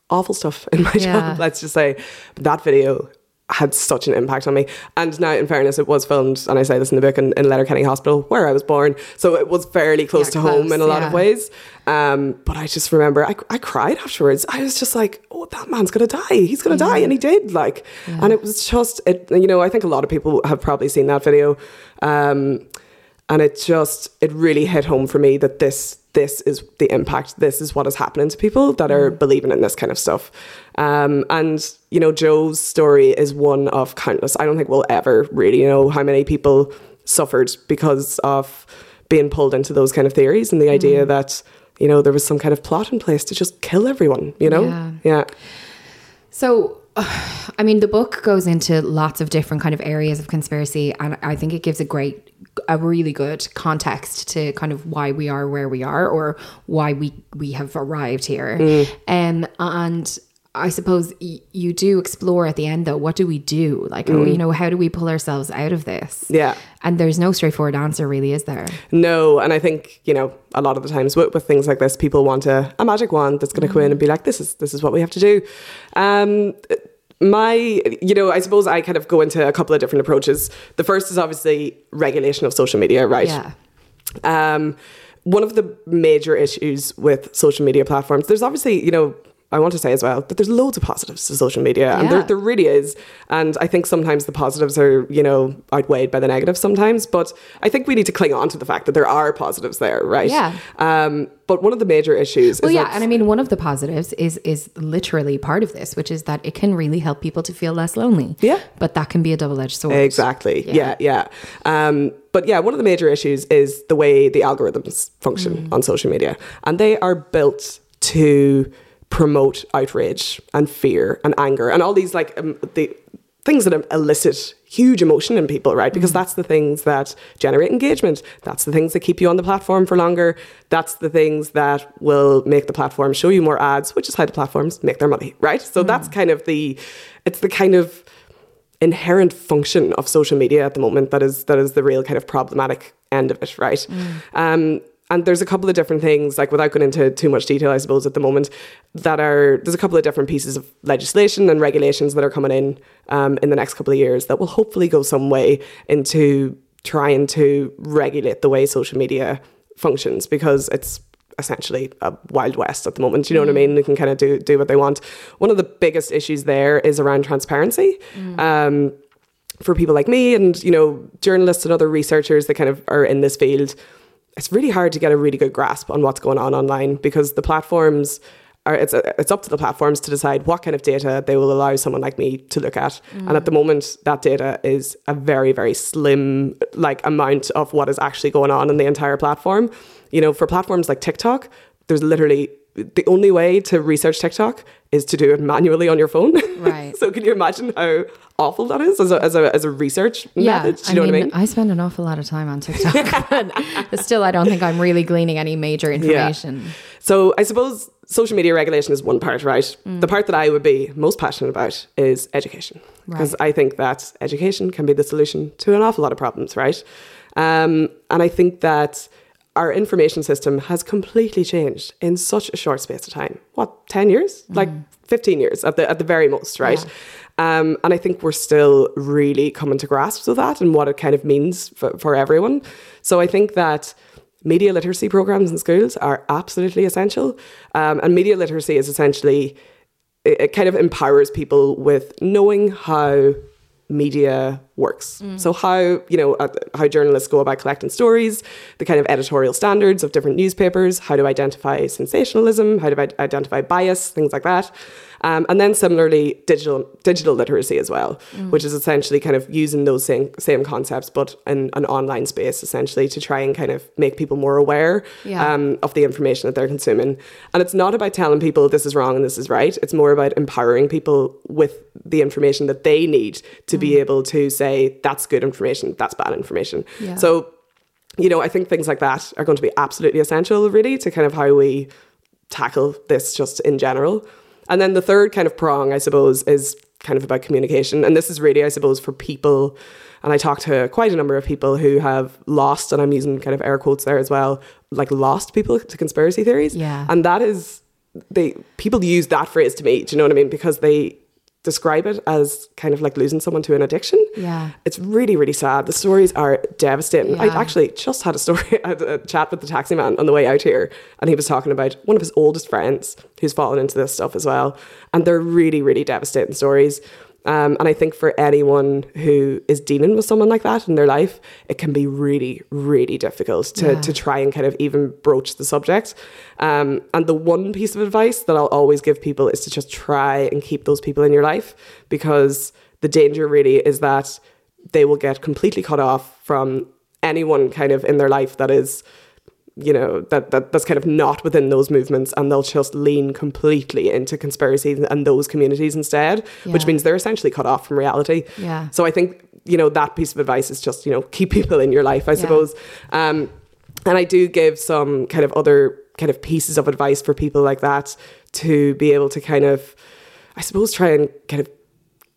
awful stuff in my Yeah. job, let's just say. But that video had such an impact on me. And now, in fairness, it was filmed, and I say this in the book, in, in Letterkenny Hospital, where I was born. So it was fairly close Yeah, to close, home in a lot of ways. Um, but I just remember, I, I cried afterwards. I was just like, oh, that man's going to die. He's going to die. And he did, like. And it was just, it. you know, I think a lot of people have probably seen that video. Um, and it just it really hit home for me that this this is the impact this is what is happening to people that are believing in this kind of stuff. Um, and you know joe's story is one of countless. I don't think we'll ever really know how many people suffered because of being pulled into those kind of theories and the idea that you know there was some kind of plot in place to just kill everyone you know? Yeah. yeah. So, I mean, the book goes into lots of different kind of areas of conspiracy, and I think it gives a great, a really good context to kind of why we are where we are, or why we we have arrived here. Um, and I suppose y- you do explore at the end, though. What do we do? Like, oh, you know, how do we pull ourselves out of this? Yeah. And there's no straightforward answer, really, is there? No, and I think you know a lot of the times with, with things like this, people want a, a magic wand that's going to come in and be like, "This is this is what we have to do." Um, my, you know, I suppose I kind of go into a couple of different approaches. The first is obviously regulation of social media, right? Yeah. Um, one of the major issues with social media platforms, there's obviously, you know, I want to say as well that there's loads of positives to social media, and there, there really is. And I think sometimes the positives are, you know, outweighed by the negatives sometimes. But I think we need to cling on to the fact that there are positives there, right? Yeah. Um, but one of the major issues Well, is yeah, and I mean, one of the positives is is literally part of this, which is that it can really help people to feel less lonely. Yeah. but that can be a double edged sword. Exactly. Yeah, yeah. Um, but yeah, one of the major issues is the way the algorithms function on social media. And they are built to promote outrage and fear and anger and all these like um, the things that elicit huge emotion in people, right? Because that's the things that generate engagement. That's the things that keep you on the platform for longer. That's the things that will make the platform show you more ads, which is how the platforms make their money, right? So that's kind of the it's the kind of inherent function of social media at the moment that is that is the real kind of problematic end of it, right? Um, and there's a couple of different things, like without going into too much detail, I suppose, at the moment, that are there's a couple of different pieces of legislation and regulations that are coming in um, in the next couple of years that will hopefully go some way into trying to regulate the way social media functions because it's essentially a wild west at the moment. You know what I mean? They can kind of do do what they want. One of the biggest issues there is around transparency. Um, for people like me and you know journalists and other researchers that kind of are in this field, it's really hard to get a really good grasp on what's going on online because the platforms are it's it's up to the platforms to decide what kind of data they will allow someone like me to look at. And at the moment, that data is a very very slim like amount of what is actually going on in the entire platform. You know, for platforms like TikTok, there's literally the only way to research TikTok is to do it manually on your phone. Right. so can you imagine how awful that is as a, as a, as a research yeah, method? Do you know I mean, what I mean? I spend an awful lot of time on TikTok, but still, I don't think I'm really gleaning any major information. So I suppose social media regulation is one part, right? Mm. The part that I would be most passionate about is education. Because Right. I think that education can be the solution to an awful lot of problems, right? Um, and I think that our information system has completely changed in such a short space of time. What, 10 years? Like 15 years at the, at the very most, right? Um, and I think we're still really coming to grasp with that and what it kind of means for, for everyone. So I think that media literacy programs in schools are absolutely essential. Um, and media literacy is essentially, it, it kind of empowers people with knowing how media works. So how you know uh, how journalists go about collecting stories, the kind of editorial standards of different newspapers, how to identify sensationalism, how to i- identify bias, things like that. Um, and then similarly, digital digital literacy as well, which is essentially kind of using those same same concepts, but in an online space, essentially to try and kind of make people more aware Yeah. um, of the information that they're consuming. And it's not about telling people this is wrong and this is right. It's more about empowering people with the information that they need to be able to say that's good information, that's bad information. Yeah. So, you know, I think things like that are going to be absolutely essential, really, to kind of how we tackle this just in general. And then the third kind of prong, I suppose, is kind of about communication. And this is really, I suppose, for people. And I talked to quite a number of people who have lost, and I'm using kind of air quotes there as well, like lost people to conspiracy theories. Yeah. And that is, they people use that phrase to me. Do you know what I mean? Because they describe it as kind of like losing someone to an addiction. Yeah. It's really, really sad. The stories are devastating. I actually just had a story, I had a chat with the taxi man on the way out here, and he was talking about one of his oldest friends who's fallen into this stuff as well. And they're really, really devastating stories. Um, and I think for anyone who is dealing with someone like that in their life, it can be really, really difficult to, Yeah. to try and kind of even broach the subject. Um, and the one piece of advice that I'll always give people is to just try and keep those people in your life because the danger really is that they will get completely cut off from anyone kind of in their life that is you know that, that that's kind of not within those movements and they'll just lean completely into conspiracies and those communities instead which means they're essentially cut off from reality. Yeah. so i think you know that piece of advice is just you know keep people in your life i suppose. Um and i do give some kind of other kind of pieces of advice for people like that to be able to kind of i suppose try and kind of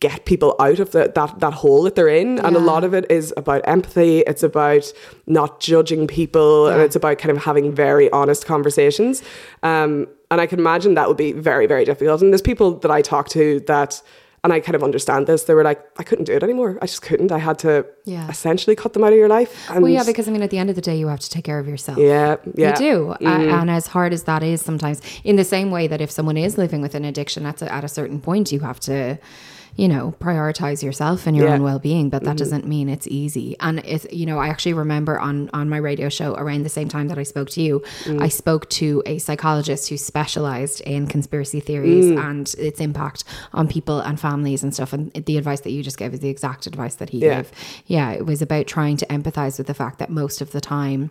get people out of the, that that hole that they're in. And a lot of it is about empathy. It's about not judging people. And it's about kind of having very honest conversations. Um, and i can imagine that would be very very difficult. And there's people that i talk to that and i kind of understand this they were like i couldn't do it anymore. I just couldn't. I had to Yeah. essentially cut them out of your life. And Well, yeah, because I mean, at the end of the day, you have to take care of yourself. yeah yeah. You do. Mm. and as hard as that is sometimes, in the same way that if someone is living with an addiction, at a, at a certain point, you have to, you know, prioritize yourself and your Yeah. own well being. But that mm-hmm. doesn't mean it's easy. And it's, you know, I actually remember on, on my radio show around the same time that I spoke to you, mm. I spoke to a psychologist who specialized in conspiracy theories mm. and its impact on people and families and stuff. And the advice that you just gave is the exact advice that he Yeah. gave. Yeah, it was about trying to empathize with the fact that most of the time,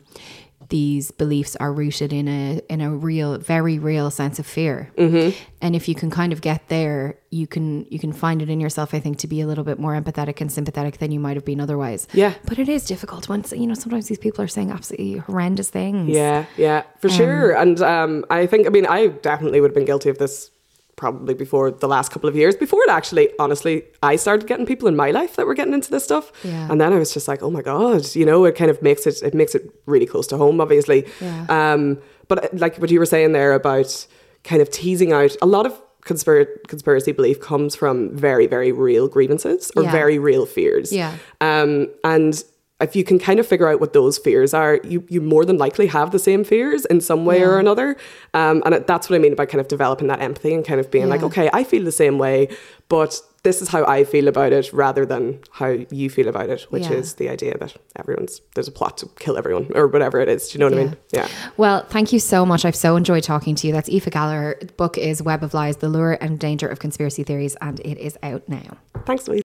these beliefs are rooted in a in a real, very real sense of fear. Mm-hmm. And if you can kind of get there, you can you can find it in yourself. I think to be a little bit more empathetic and sympathetic than you might have been otherwise. Yeah. but it is difficult once you know. Sometimes these people are saying absolutely horrendous things. Yeah, yeah, for sure. And um, I think, I mean, I definitely would have been guilty of this probably before the last couple of years. Before it actually, honestly, I started getting people in my life that were getting into this stuff. Yeah. And then I was just like, oh my God, you know, it kind of makes it, it makes it really close to home, obviously. Yeah. Um, but uh, like what you were saying there about kind of teasing out a lot of conspir- conspiracy belief comes from very, very real grievances or Yeah. very real fears. Yeah. Um, and if you can kind of figure out what those fears are, you, you more than likely have the same fears in some way or another. Um, and that's what I mean by kind of developing that empathy and kind of being like, okay, I feel the same way, but this is how I feel about it rather than how you feel about it, which Yeah. is the idea that everyone's, there's a plot to kill everyone or whatever it is. Do you know what I mean? Yeah. Well, thank you so much. I've so enjoyed talking to you. That's Aoife Gallagher. The book is Web of Lies: The Lure and Danger of Conspiracy Theories, and it is out now. Thanks, Louise.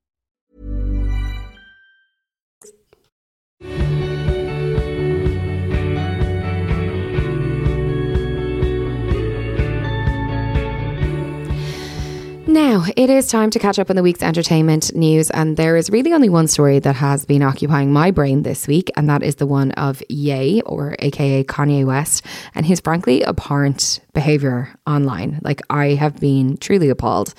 Now, it is time to catch up on the week's entertainment news, and there is really only one story that has been occupying my brain this week, and that is the one of Ye, or aka Kanye West, and his frankly abhorrent behavior online. Like, I have been truly appalled.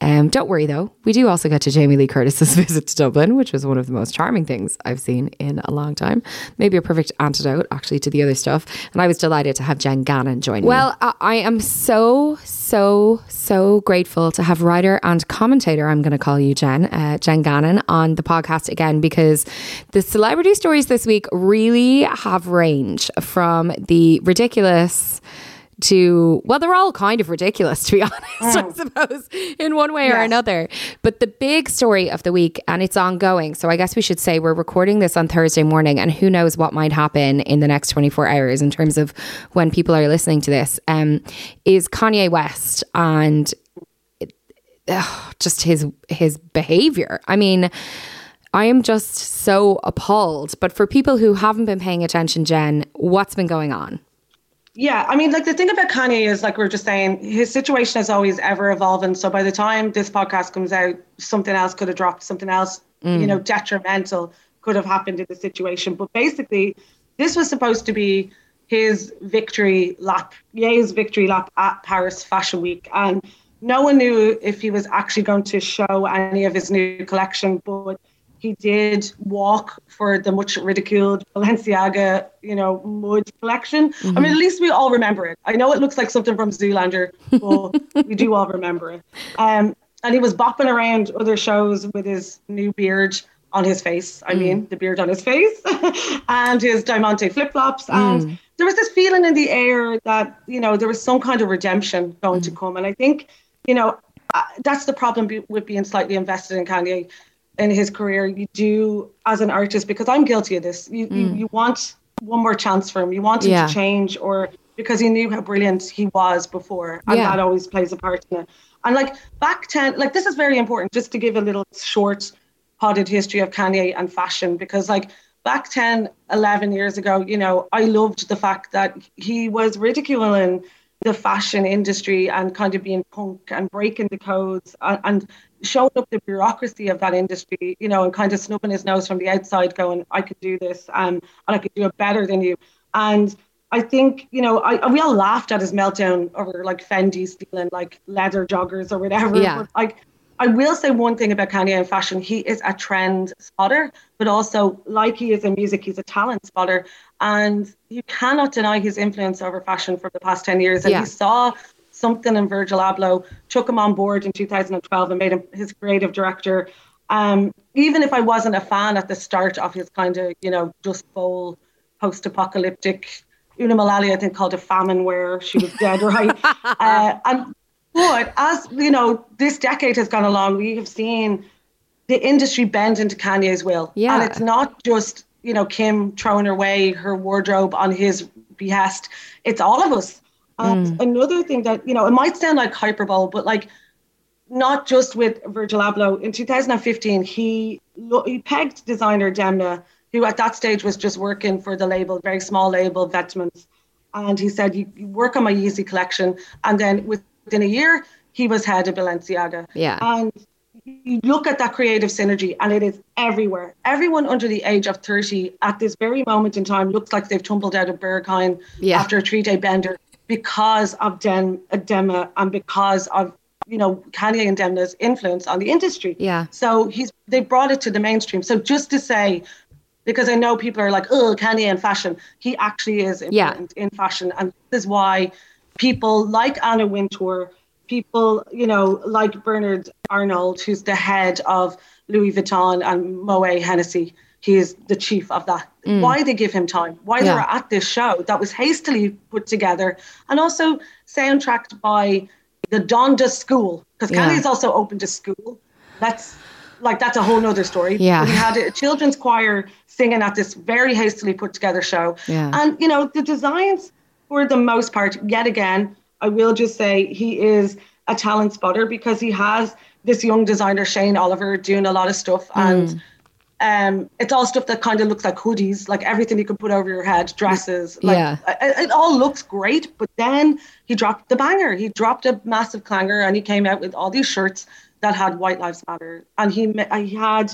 Um, don't worry though, we do also get to Jamie Lee Curtis's visit to Dublin, which was one of the most charming things I've seen in a long time. Maybe a perfect antidote, actually, to the other stuff. And I was delighted to have Jenn Gannon join well, me. Well, I am so, so, so grateful to have writer and commentator, I'm going to call you Jenn, uh, Jenn Gannon, on the podcast again because the celebrity stories this week really have range from the ridiculous to well they're all kind of ridiculous to be honest mm. i suppose in one way or another but the big story of the week and it's ongoing so i guess we should say we're recording this on thursday morning and who knows what might happen in the next 24 hours in terms of when people are listening to this um, is kanye west and ugh, just his his behavior i mean I am just so appalled. But for people who haven't been paying attention, Jenn, what's been going on? Yeah, I mean, like the thing about Kanye is, like we are just saying, his situation is always ever evolving. So by the time this podcast comes out, something else could have dropped, something else, mm. you know, detrimental could have happened in the situation. But basically, this was supposed to be his victory lap, Ye's victory lap at Paris Fashion Week, and no one knew if he was actually going to show any of his new collection, but he did walk for the much ridiculed Balenciaga, you know, mud collection. Mm-hmm. I mean, at least we all remember it. I know it looks like something from Zoolander, but we do all remember it. Um, and he was bopping around other shows with his new beard on his face. I mm. mean, the beard on his face and his diamante flip flops. And mm. there was this feeling in the air that, you know, there was some kind of redemption going mm. to come. And I think, you know, uh, that's the problem be- with being slightly invested in Kanye in his career you do as an artist because i'm guilty of this you mm. you, you, want one more chance for him you want him yeah. to change or because he knew how brilliant he was before and yeah. that always plays a part in it and like back 10 like this is very important just to give a little short potted history of kanye and fashion because like back 10 11 years ago you know i loved the fact that he was ridiculing the fashion industry and kind of being punk and breaking the codes and, and showing up the bureaucracy of that industry, you know, and kind of snubbing his nose from the outside, going, I could do this um, and I could do it better than you. And I think, you know, I, we all laughed at his meltdown over like Fendi stealing like leather joggers or whatever. Yeah. But, like, I will say one thing about Kanye and fashion. He is a trend spotter, but also, like he is in music, he's a talent spotter. And you cannot deny his influence over fashion for the past 10 years. And yeah. he saw something in Virgil Abloh, took him on board in 2012 and made him his creative director. Um, even if I wasn't a fan at the start of his kind of, you know, Dust Bowl post-apocalyptic. Una Mullally, I think, called a famine where she was dead, right? uh, and but as you know, this decade has gone along, we have seen the industry bend into Kanye's will. Yeah. And it's not just, you know, Kim throwing away her wardrobe on his behest. It's all of us. And mm. another thing that, you know, it might sound like hyperbole, but like not just with Virgil Abloh. In 2015, he he pegged designer Demna, who at that stage was just working for the label, very small label, Vetements. And he said, you, you work on my Yeezy collection. And then within a year, he was head of Balenciaga. Yeah. And you look at that creative synergy and it is everywhere. Everyone under the age of 30 at this very moment in time looks like they've tumbled out of Berghain yeah. after a three day bender because of Den, uh, Demna and because of you know Kanye and Demna's influence on the industry. Yeah. So he's they brought it to the mainstream. So just to say, because I know people are like, oh, Kanye and fashion. He actually is important yeah. in fashion, and this is why people like Anna Wintour, people you know like Bernard Arnault, who's the head of Louis Vuitton and Moet Hennessy. He is the chief of that. Mm. Why they give him time? Why yeah. they were at this show that was hastily put together and also soundtracked by the Donda School, because yeah. is also open to school. That's like that's a whole nother story. Yeah. We had a children's choir singing at this very hastily put together show. Yeah. And you know, the designs for the most part, yet again, I will just say he is a talent spotter because he has this young designer, Shane Oliver, doing a lot of stuff mm. and um, it's all stuff that kind of looks like hoodies, like everything you can put over your head, dresses. Like, yeah. It, it, all looks great, but then he dropped the banger. He dropped a massive clanger, and he came out with all these shirts that had White Lives Matter, and he he had,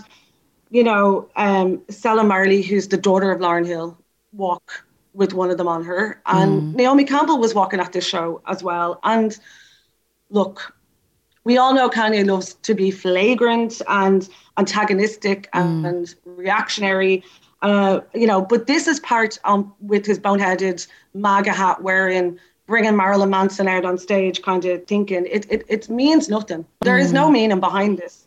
you know, um, Selah Marley, who's the daughter of Lauryn Hill, walk with one of them on her, and mm. Naomi Campbell was walking at this show as well. And look, we all know Kanye loves to be flagrant and antagonistic mm. and reactionary. Uh, you know, but this is part um, with his boneheaded MAGA hat wearing, bringing Marilyn Manson out on stage, kind of thinking it, it, it means nothing. There mm. is no mm. meaning behind this,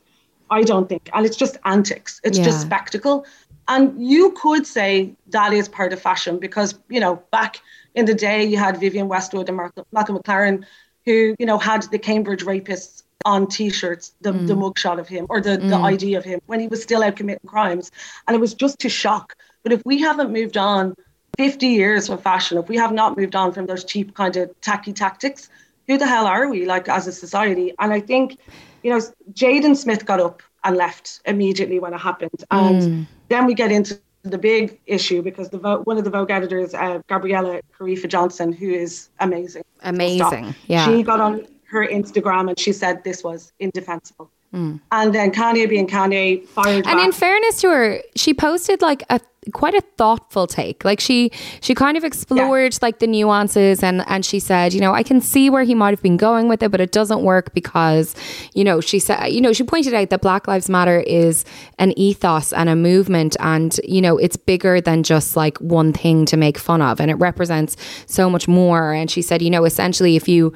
I don't think. And it's just antics, it's yeah. just spectacle. And you could say that is part of fashion because, you know, back in the day, you had Vivienne Westwood and Malcolm McLaren who, you know, had the Cambridge rapists on t-shirts the, mm. the mugshot of him or the, mm. the ID of him when he was still out committing crimes. And it was just to shock. But if we haven't moved on 50 years from fashion, if we have not moved on from those cheap kind of tacky tactics, who the hell are we like as a society? And I think, you know, Jaden Smith got up and left immediately when it happened. And mm. then we get into the big issue because the one of the Vogue editors, uh, Gabriella Karefa Johnson, who is amazing. Amazing. Yeah. She got on her Instagram and she said this was indefensible. Mm. And then Kanye being Kanye fired. And back. in fairness to her, she posted like a quite a thoughtful take. Like she she kind of explored yeah. like the nuances and and she said, you know, I can see where he might have been going with it, but it doesn't work because, you know, she said, you know, she pointed out that Black Lives Matter is an ethos and a movement and, you know, it's bigger than just like one thing to make fun of and it represents so much more and she said, you know, essentially if you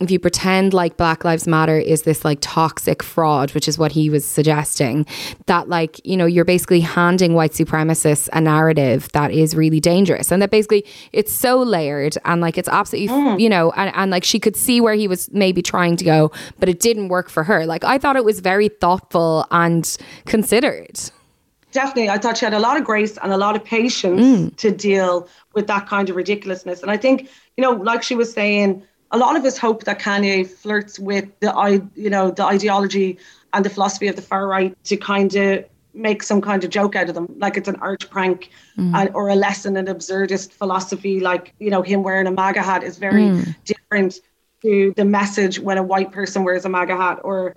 if you pretend like Black Lives Matter is this like toxic fraud, which is what he was suggesting, that like, you know, you're basically handing white supremacists a narrative that is really dangerous. And that basically it's so layered and like it's absolutely, mm. you know, and, and like she could see where he was maybe trying to go, but it didn't work for her. Like I thought it was very thoughtful and considered. Definitely. I thought she had a lot of grace and a lot of patience mm. to deal with that kind of ridiculousness. And I think, you know, like she was saying, a lot of us hope that Kanye flirts with the you know the ideology and the philosophy of the far right to kind of make some kind of joke out of them, like it's an arch prank mm. and, or a lesson in absurdist philosophy, like you know him wearing a MAGA hat is very mm. different to the message when a white person wears a MAGA hat. Or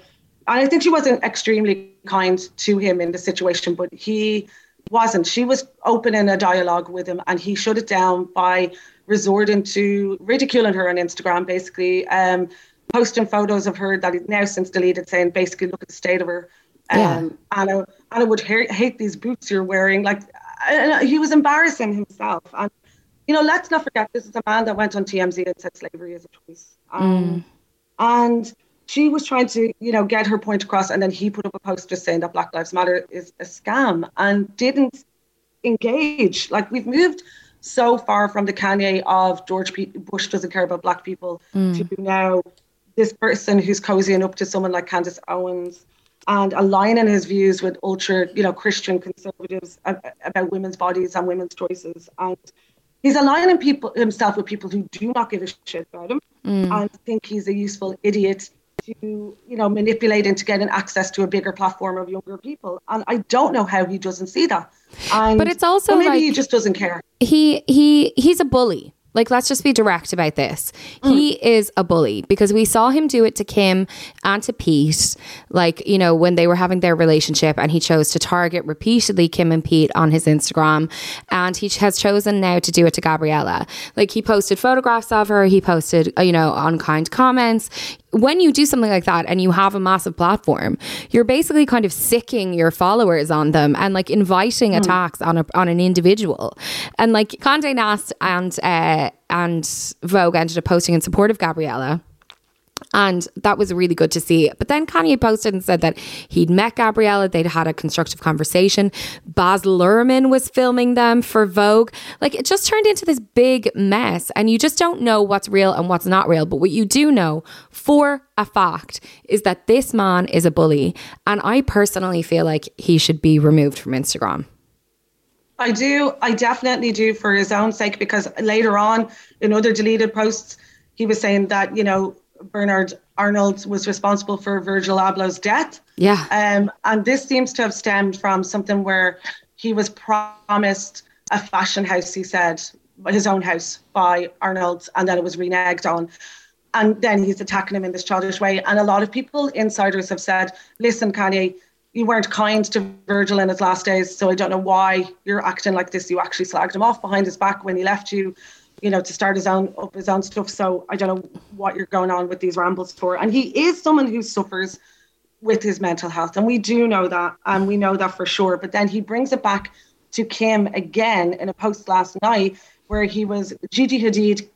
and I think she wasn't extremely kind to him in the situation, but he wasn't. She was open in a dialogue with him, and he shut it down by resorting to ridiculing her on Instagram, basically, um, posting photos of her that he's now since deleted, saying basically, look at the state of her. Um, yeah. Anna, Anna would ha- hate these boots you're wearing. Like, he was embarrassing himself. And, you know, let's not forget this is a man that went on TMZ and said slavery is a choice. Um, mm. And she was trying to, you know, get her point across. And then he put up a post just saying that Black Lives Matter is a scam and didn't engage. Like, we've moved so far from the Kanye of George P- Bush doesn't care about black people mm. to now this person who's cozying up to someone like Candace Owens and aligning his views with ultra, you know, Christian conservatives about women's bodies and women's choices. And he's aligning people himself with people who do not give a shit about him mm. and think he's a useful idiot to, you know, manipulate into getting access to a bigger platform of younger people. And I don't know how he doesn't see that. And but it's also maybe like, he just doesn't care. He he he's a bully. Like, let's just be direct about this. Mm. He is a bully because we saw him do it to Kim and to Pete, like, you know, when they were having their relationship, and he chose to target repeatedly Kim and Pete on his Instagram. And he has chosen now to do it to Gabriella. Like, he posted photographs of her, he posted, uh, you know, unkind comments when you do something like that and you have a massive platform, you're basically kind of sicking your followers on them and like inviting mm. attacks on a, on an individual. And like Condé Nast and uh, and Vogue ended up posting in support of Gabriella and that was really good to see. But then Kanye posted and said that he'd met Gabriella, they'd had a constructive conversation. Baz Luhrmann was filming them for Vogue. Like it just turned into this big mess, and you just don't know what's real and what's not real. But what you do know for a fact is that this man is a bully, and I personally feel like he should be removed from Instagram. I do. I definitely do for his own sake because later on in other deleted posts, he was saying that, you know, Bernard Arnault was responsible for Virgil Abloh's death. Yeah. Um, and this seems to have stemmed from something where he was promised a fashion house, he said, his own house by Arnault, and then it was reneged on. And then he's attacking him in this childish way. And a lot of people, insiders, have said, listen, Kanye, you weren't kind to Virgil in his last days, so I don't know why you're acting like this. You actually slagged him off behind his back when he left you you know, to start his own up his own stuff. So I don't know what you're going on with these rambles for. And he is someone who suffers with his mental health, and we do know that, and we know that for sure. But then he brings it back to Kim again in a post last night where he was Gigi Hadid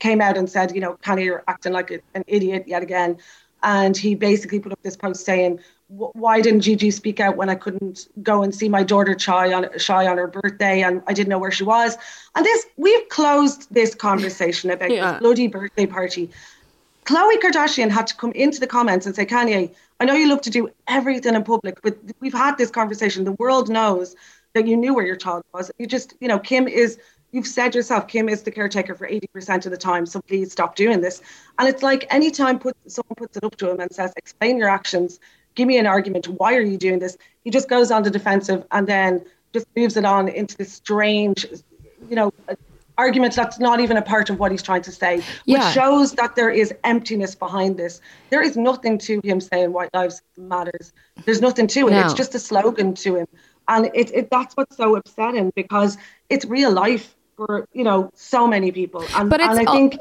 came out and said, you know, Kanye, you're acting like an idiot yet again. And he basically put up this post saying, why didn't Gigi speak out when I couldn't go and see my daughter Chi on Chi on her birthday and I didn't know where she was? And this we've closed this conversation about yeah. this bloody birthday party. Khloe Kardashian had to come into the comments and say, Kanye, I know you love to do everything in public, but we've had this conversation. The world knows that you knew where your child was. You just, you know, Kim is you've said yourself, Kim is the caretaker for 80% of the time, so please stop doing this. And it's like anytime put, someone puts it up to him and says, explain your actions, give me an argument. Why are you doing this? He just goes on the defensive and then just moves it on into this strange, you know, argument that's not even a part of what he's trying to say, which yeah. shows that there is emptiness behind this. There is nothing to him saying white lives matters. There's nothing to it. No. It's just a slogan to him. And it, it that's what's so upsetting because it's real life for, you know, so many people. And, but and I think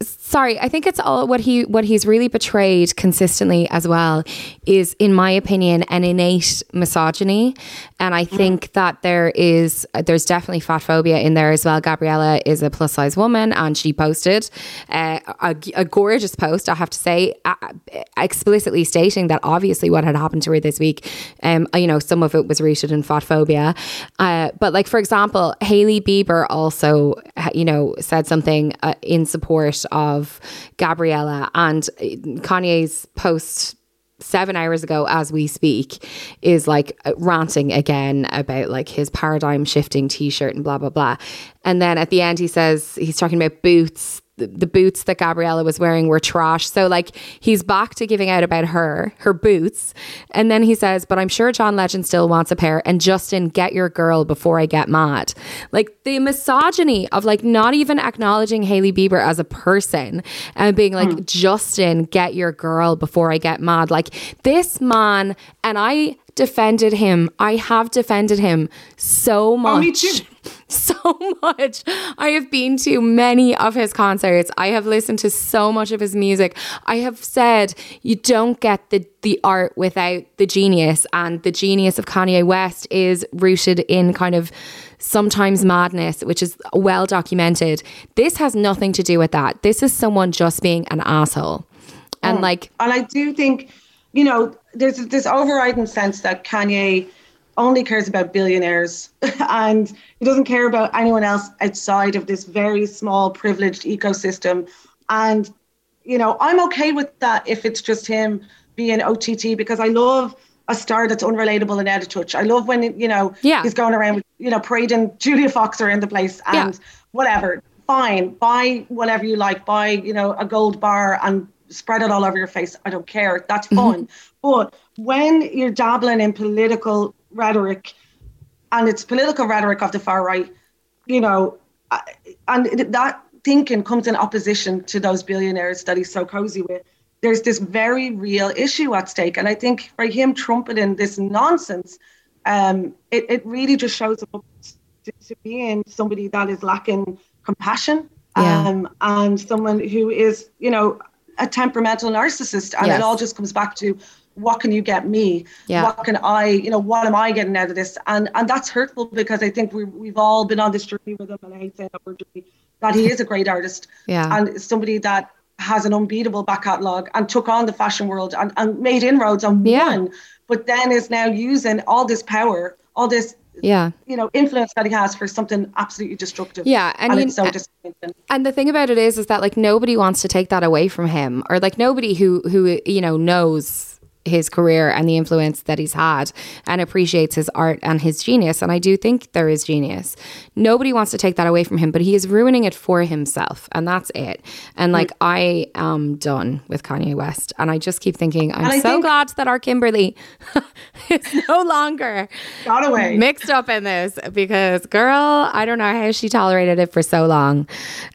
sorry i think it's all what he what he's really betrayed consistently as well is in my opinion an innate misogyny. And i think mm. that there is there's definitely fat phobia in there as well. Gabriella is a plus size woman and she posted uh, a, a, gorgeous post i have to say uh, explicitly stating that obviously what had happened to her this week um you know some of it was rooted in fat phobia. Uh, but like for example hailey bieber also you know said something uh, in support of Gabriella and uh, Kanye's post seven hours ago as we speak is like uh, ranting again about like his paradigm shifting t-shirt and blah blah blah. And then at the end he says he's talking about boots the, boots that Gabriella was wearing were trash. So like he's back to giving out about her, her boots. And then he says, but I'm sure John Legend still wants a pair. And Justin, get your girl before I get mad. Like the misogyny of like not even acknowledging Hailey Bieber as a person and being like, mm. Justin, get your girl before I get mad. Like this man, and I defended him. I have defended him so much. Oh, me too. So much. I have been to many of his concerts. I have listened to so much of his music. I have said you don't get the the art without the genius and the genius of Kanye West is rooted in kind of sometimes madness, which is well documented. This has nothing to do with that. This is someone just being an asshole. And mm. like and I do think you know, there's this overriding sense that Kanye only cares about billionaires and he doesn't care about anyone else outside of this very small privileged ecosystem. And, you know, I'm okay with that if it's just him being OTT because I love a star that's unrelatable and out of touch. I love when, you know, yeah. he's going around with, you know, parading Julia Fox around the place and yeah. whatever. Fine, buy whatever you like, buy, you know, a gold bar and spread it all over your face. I don't care. That's fun. Mm-hmm. But when you're dabbling in political rhetoric, and it's political rhetoric of the far right, you know, and that thinking comes in opposition to those billionaires that he's so cozy with. There's this very real issue at stake. And I think for him trumpeting this nonsense, um, it, it really just shows up to, to being somebody that is lacking compassion yeah. um, and someone who is, you know, a temperamental narcissist. And yes. it all just comes back to what can you get me? Yeah. What can I, you know, what am I getting out of this? And and that's hurtful because I think we we've all been on this journey with him, and I hate saying that journey, that he is a great artist. Yeah. And somebody that has an unbeatable back catalogue and took on the fashion world and, and made inroads on yeah. won, but then is now using all this power, all this yeah you know influence that he has for something absolutely destructive yeah and, and it's so disappointing and the thing about it is is that like nobody wants to take that away from him or like nobody who who you know knows his career and the influence that he's had and appreciates his art and his genius. And I do think there is genius. Nobody wants to take that away from him, but he is ruining it for himself. And that's it. And like, I am done with Kanye West. And I just keep thinking, I'm so glad that our Kimberly is no longer got away mixed up in this because, girl, I don't know how she tolerated it for so long. Um,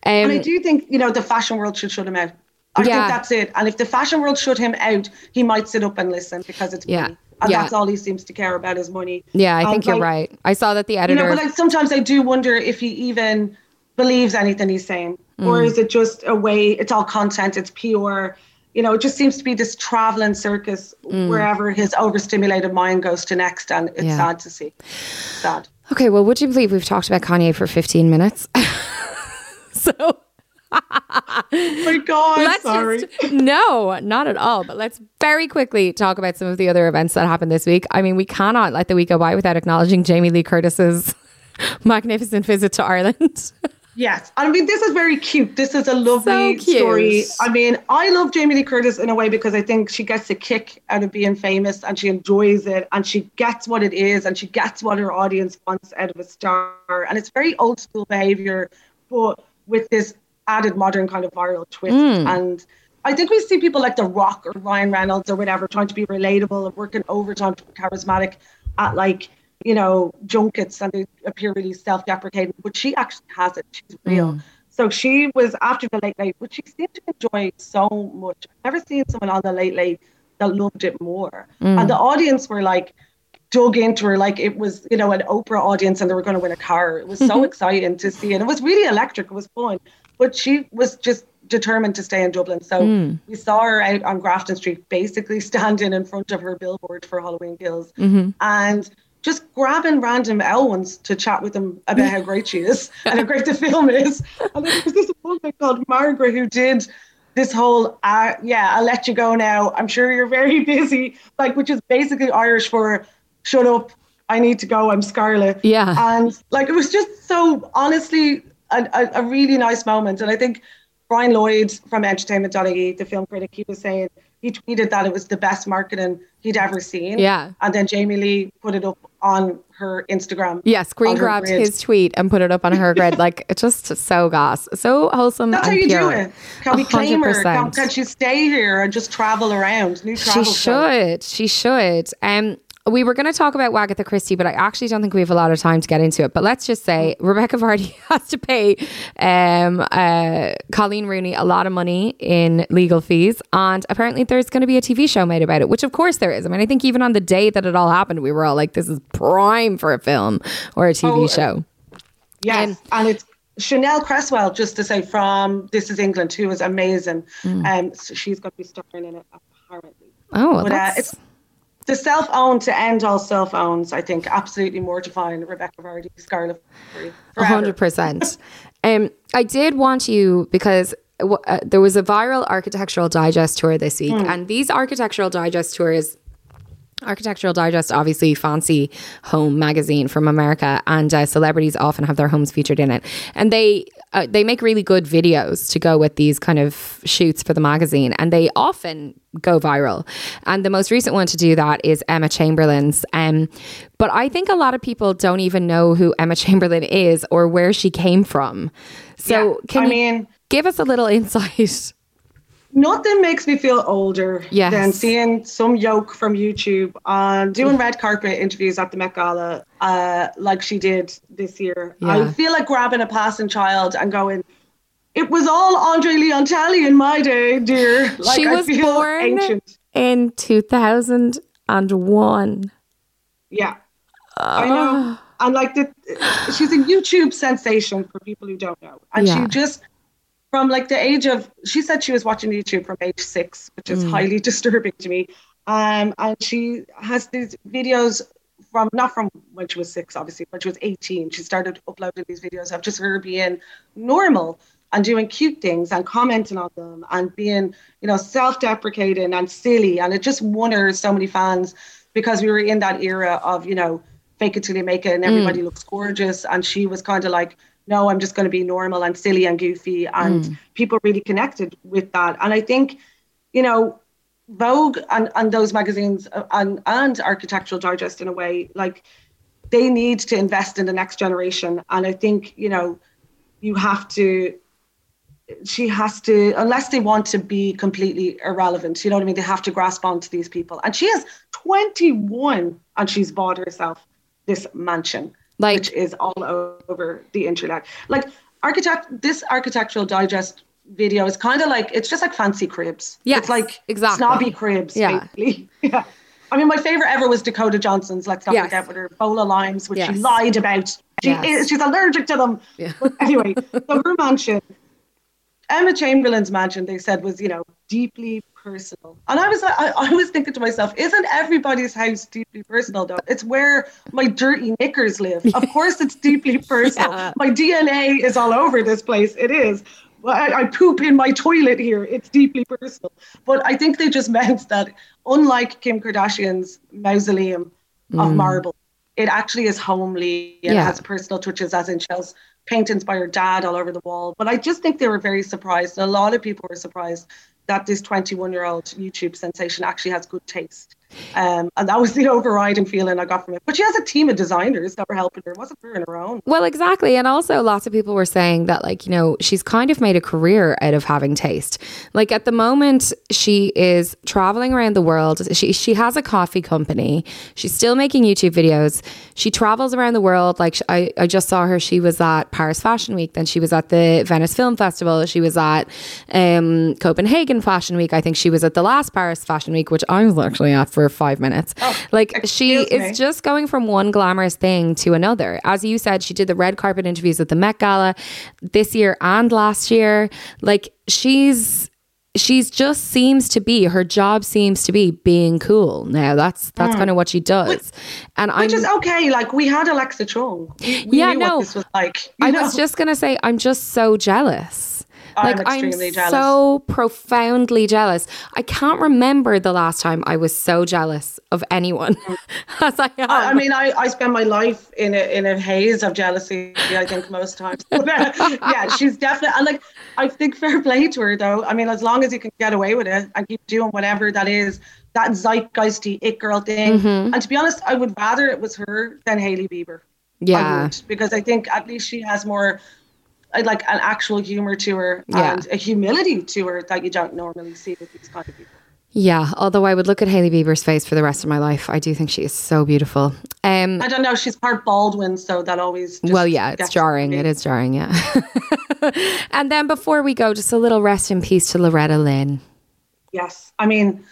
and I do think, you know, the fashion world should shut him out. I yeah. think that's it. And if the fashion world shut him out, he might sit up and listen because it's yeah. money. And yeah. that's all he seems to care about is money. Yeah, I think you're right. I saw that the editor. You know, but like sometimes I do wonder if he even believes anything he's saying, mm. or is it just a way? It's all content. It's pure. You know, it just seems to be this traveling circus mm. wherever his overstimulated mind goes to next, and it's yeah. sad to see. Sad. Okay, well, would you believe we've talked about Kanye for 15 minutes? so Oh my God, let's sorry. Just, no, not at all. But let's very quickly talk about some of the other events that happened this week. I mean, we cannot let the week go by without acknowledging Jamie Lee Curtis's magnificent visit to Ireland. Yes. I mean, this is very cute. This is a lovely so story. I mean, I love Jamie Lee Curtis in a way because I think she gets a kick out of being famous and she enjoys it and she gets what it is and she gets what her audience wants out of a star. And it's very old school behavior, but with this added modern kind of viral twist. Mm. And I think we see people like The Rock or Ryan Reynolds or whatever trying to be relatable and working overtime to be charismatic at like, you know, junkets and they appear really self deprecating. But she actually has it. She's real. Mm. So she was after the late late, which she seemed to enjoy so much. I've never seen someone on the late late that loved it more. Mm. And the audience were like, dug into her like it was, you know, an Oprah audience and they were going to win a car. It was so exciting to see. And it was really electric. It was fun but she was just determined to stay in Dublin. So mm. we saw her out on Grafton Street, basically standing in front of her billboard for Halloween Kills mm-hmm. and just grabbing random L ones to chat with them about how great she is and how great the film is. And there was this woman called Margaret who did this whole, uh, yeah, I'll let you go now. I'm sure you're very busy, like, which is basically Irish for shut up. I need to go. I'm Scarlet. Yeah. And like, it was just so honestly a, a, really nice moment. And I think Brian Lloyd from Entertainment.ie, the film critic, he was saying he tweeted that it was the best marketing he'd ever seen. Yeah. And then Jamie Lee put it up on her Instagram. Yeah, screen grabbed his tweet and put it up on her grid. Like it's just so goss, so wholesome. That's how you pure. do it. Can we claim her? Can, can, she stay here and just travel around? New travel. She should. She should. Um, we were going to talk about Wagatha Christie, but I actually don't think we have a lot of time to get into it. But let's just say Rebekah Vardy has to pay um, uh, Coleen Rooney a lot of money in legal fees. And apparently there's going to be a TV show made about it, which of course there is. I mean, I think even on the day that it all happened, we were all like, this is prime for a film or a TV oh, show. Yes. And, and it's Chanel Cresswell, just to say, from This Is England, who is amazing. Mm. Um, so she's going to be starring in it, apparently. Oh, well, but, uh, it's the self owned to end all self owns, I think, absolutely mortifying Rebekah Vardy, Scarlet. hundred percent. Um, I did want you because uh, there was a viral architectural digest tour this week, mm. and these architectural digest tours Architectural Digest, obviously fancy home magazine from America, and uh, celebrities often have their homes featured in it. And they uh, they make really good videos to go with these kind of shoots for the magazine, and they often go viral. And the most recent one to do that is Emma Chamberlain's. Um, but I think a lot of people don't even know who Emma Chamberlain is or where she came from. So Yeah, can I you mean- give us a little insight? Nothing makes me feel older Yes. than seeing some yoke from YouTube on doing red carpet interviews at the Met Gala, uh, like she did this year. Yeah. I feel like grabbing a passing child and going, "It was all Andre Leon Talley in my day, dear." Like, she I was born ancient. in 2001. Yeah, I know. And like the, she's a YouTube sensation for people who don't know, and Yeah. she just from like the age of she said she was watching YouTube from age six, which is highly disturbing to me. Um, and she has these videos from not from when she was six, obviously, when she was 18. She started uploading these videos of just her being normal and doing cute things and commenting on them and being, you know, self-deprecating and silly. And it just won her so many fans because we were in that era of, you know, fake it till you make it and everybody looks gorgeous. And she was kind of like, no, I'm just going to be normal and silly and goofy. And people really connected with that. And I think, you know, Vogue and, and those magazines uh, and, and Architectural Digest in a way, like they need to invest in the next generation. And I think, you know, you have to, she has to, unless they want to be completely irrelevant, you know what I mean? They have to grasp onto these people. And she is 21 and she's bought herself this mansion, Like- which is all over the internet. Like, architect, this Architectural Digest video is kind of like, it's just like fancy cribs. Yeah, It's like exactly. snobby cribs, Yeah. basically. Yeah. I mean, my favorite ever was Dakota Johnson's Let's Not Yes. Forget with her bowl of limes, which Yes. she lied about. She Yes. is, she's allergic to them. Yeah. But anyway, so her mansion, Emma Chamberlain's mansion, they said was, you know, deeply personal. And I was like, I, I was thinking to myself, isn't everybody's house deeply personal though? It's where my dirty knickers live. Of course it's deeply personal. Yeah. My DNA is all over this place. It is. Well, I, I poop in my toilet here. It's deeply personal. But I think they just meant that unlike Kim Kardashian's mausoleum of mm. marble, it actually is homely and Yeah. has personal touches, as in Shell's paintings by her dad all over the wall. But I just think they were very surprised. A lot of people were surprised that this 21 year old YouTube sensation actually has good taste. Um, and that was the overriding feeling I got from it. But she has a team of designers that were helping her. It wasn't her on her own. Well, exactly. And also, lots of people were saying that, like, you know, she's kind of made a career out of having taste. Like, at the moment, she is traveling around the world. She, she has a coffee company. She's still making YouTube videos. She travels around the world. Like, I, I just saw her. She was at Paris Fashion Week. Then she was at the Venice Film Festival. She was at um, Copenhagen Fashion Week. I think she was at the last Paris Fashion Week, which I was actually at for five minutes. Oh, like, she excuse is just going from one glamorous thing to another. As you said, she did the red carpet interviews at the Met Gala this year and last year. Like she's she's just seems to be her job seems to be being cool now. That's that's hmm. kind of what she does. and I'm. Which is okay. Like we had Alexa Chung. We, we Yeah, no. this was like. I know? was just gonna say I'm just so jealous. I'm Like extremely jealous. so profoundly jealous. I can't remember the last time I was so jealous of anyone as I am. I, I mean, I, I spend my life in a in a haze of jealousy. I think most times. But, uh, yeah, she's definitely. And like, I think fair play to her though. I mean, as long as you can get away with it and keep doing whatever that is, that zeitgeisty it girl thing. Mm-hmm. And to be honest, I would rather it was her than Hailey Bieber. I yeah. would, because I think at least she has more. Like an actual humor to her Yeah. and a humility to her that you don't normally see with these kind of people. Yeah, although I would look at Hailey Bieber's face for the rest of my life. I do think she is so beautiful. Um, I don't know. She's part Baldwin, so that always. well, yeah, it's jarring. It is jarring, yeah. and then before we go, just a little rest in peace to Loretta Lynn. Yes. I mean,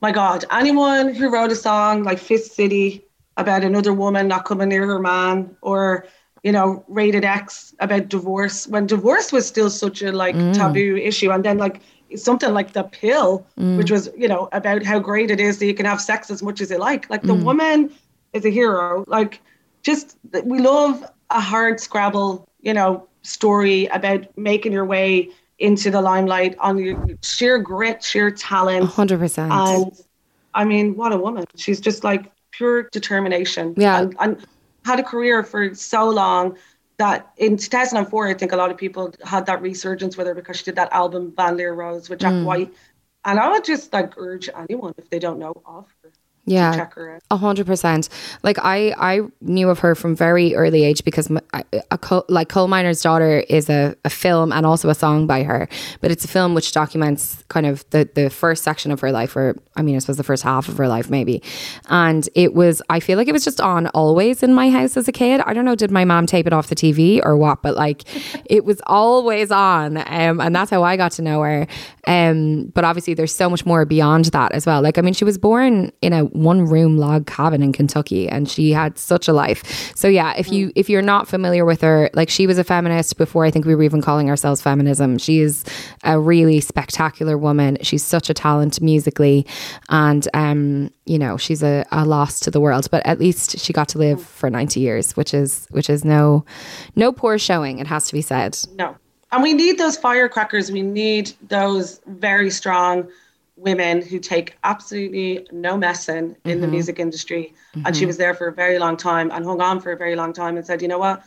my God, anyone who wrote a song like Fist City about another woman not coming near her man or, you know, Rated X about divorce when divorce was still such a like taboo issue. And then like something like The Pill, which was, you know, about how great it is that you can have sex as much as you like. Like the woman is a hero. Like just we love a hard scrabble, you know, story about making your way into the limelight on your sheer grit, sheer talent. 100%. And I mean, what a woman. She's just like pure determination. Yeah. And, and had a career for so long that in 2004, I think a lot of people had that resurgence with her because she did that album Van Lear Rose with Jack mm. White. And I would just like urge anyone if they don't know of her yeah, check her out. A hundred percent. Like I, I knew of her from very early age because my, a, a, like Coal Miner's Daughter is a, a film and also a song by her, but it's a film which documents kind of the the first section of her life, or I mean, I suppose the first half of her life maybe. And it was, I feel like it was just on always in my house as a kid. I don't know, did my mom tape it off the TV or what? But like, it was always on, um, and that's how I got to know her. Um, but obviously, there's so much more beyond that as well. Like, I mean, she was born in a one room log cabin in Kentucky and she had such a life. So yeah, if you if you're not familiar with her, like she was a feminist before I think we were even calling ourselves feminism. She is a really spectacular woman. She's such a talent musically and um you know, she's a, a loss to the world, but at least she got to live for 90 years, which is which is no no poor showing, it has to be said. No. And we need those firecrackers. We need those very strong women who take absolutely no messing in mm-hmm. the music industry. Mm-hmm. And she mm-hmm. was there for a very long time and hung on for a very long time and said, you know what?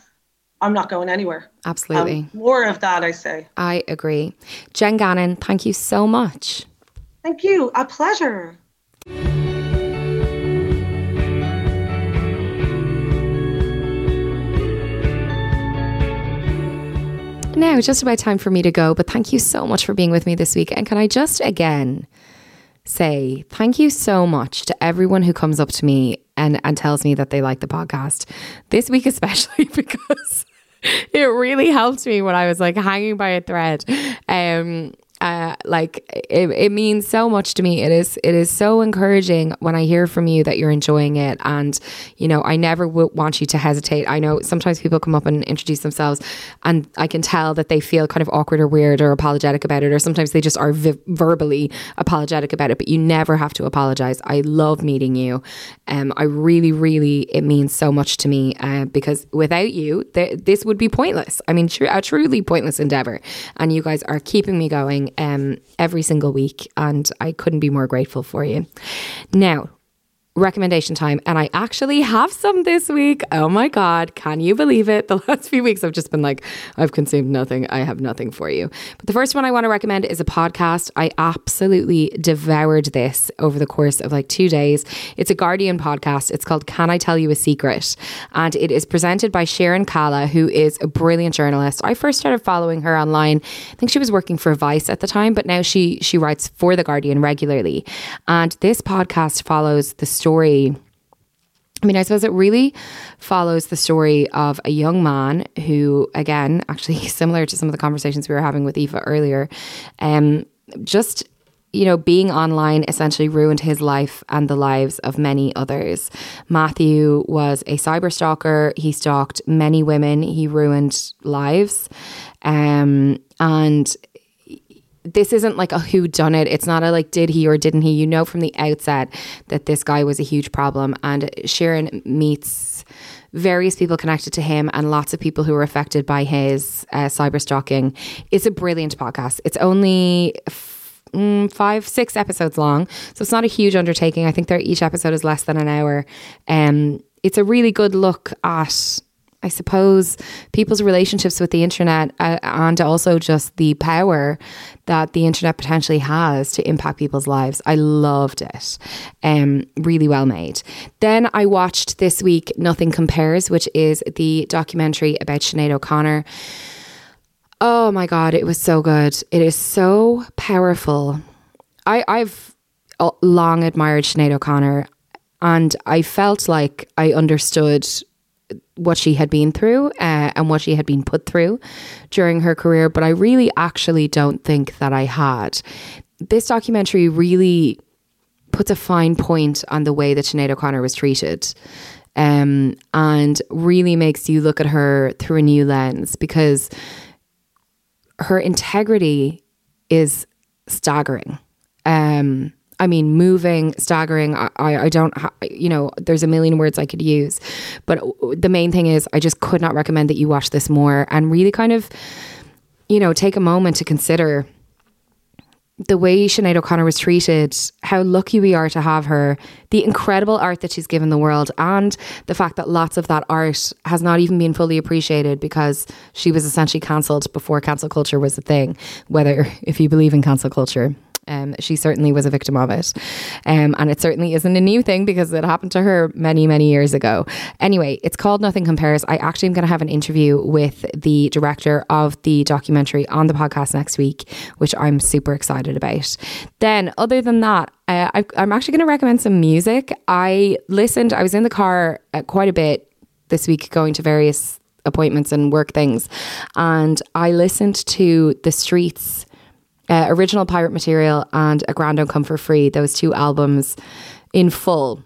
I'm not going anywhere. Absolutely. Um, more of that, I say. I agree. Jenn Gannon, thank you so much. Thank you. A pleasure. Now, just about time for me to go, but thank you so much for being with me this week. And can I just again say thank you so much to everyone who comes up to me and, and tells me that they like the podcast. This week, especially because it really helped me when I was like hanging by a thread. Um, uh, like it, it means so much to me. It is it is so encouraging when I hear from you that you're enjoying it, and you know I never w- want you to hesitate. I know sometimes people come up and introduce themselves, and I can tell that they feel kind of awkward or weird or apologetic about it, or sometimes they just are vi- verbally apologetic about it. But you never have to apologize. I love meeting you. Um, I really, really, it means so much to me uh, because without you, th- this would be pointless. I mean, tr- a truly pointless endeavor, and you guys are keeping me going um, every single week, and I couldn't be more grateful for you. Now, recommendation time and I actually have some this week. Oh my god, can you believe it? The last few weeks I've just been like I've consumed nothing. I have nothing for you. But the first one I want to recommend is a podcast. I absolutely devoured this over the course of like 2 days. It's a Guardian podcast. It's called Can I Tell You a Secret? And it is presented by Sirin Kale, who is a brilliant journalist. I first started following her online. I think she was working for Vice at the time, but now she she writes for the Guardian regularly. And this podcast follows the story. I mean, I suppose it really follows the story of a young man who, again, actually similar to some of the conversations we were having with Aoife earlier, um, just you know, being online essentially ruined his life and the lives of many others. Matthew was a cyber stalker. He stalked many women. He ruined lives. Um, and this isn't like a who done it. It's not a like did he or didn't he. You know from the outset that this guy was a huge problem. And Sharon meets various people connected to him and lots of people who were affected by his uh, cyber stalking. It's a brilliant podcast. It's only. F- mm, five, six episodes long. So it's not a huge undertaking. I think each episode is less than an hour. Um, it's a really good look at I suppose, people's relationships with the internet uh, and also just the power that the internet potentially has to impact people's lives. I loved it. Um, really well made. Then I watched this week Nothing Compares, which is the documentary about Sinead O'Connor. Oh my God, it was so good. It is so powerful. I, I've uh, long admired Sinead O'Connor and I felt like I understood what she had been through uh, and what she had been put through during her career, but I really actually don't think that I had. This documentary really puts a fine point on the way that Sinead O'Connor was treated. Um, and really makes you look at her through a new lens because her integrity is staggering. Um, I mean, moving, staggering. I, I don't, ha- you know, there's a million words I could use. But the main thing is, I just could not recommend that you watch this more and really kind of, you know, take a moment to consider the way Sinead O'Connor was treated, how lucky we are to have her, the incredible art that she's given the world, and the fact that lots of that art has not even been fully appreciated because she was essentially cancelled before cancel culture was a thing, whether if you believe in cancel culture. Um, she certainly was a victim of it. Um, and it certainly isn't a new thing because it happened to her many, many years ago. Anyway, it's called Nothing Compares. I actually am going to have an interview with the director of the documentary on the podcast next week, which I'm super excited about. Then, other than that, uh, I, I'm actually going to recommend some music. I listened, I was in the car uh, quite a bit this week going to various appointments and work things. And I listened to The Streets uh, original pirate material and a grand don't come for free those two albums in full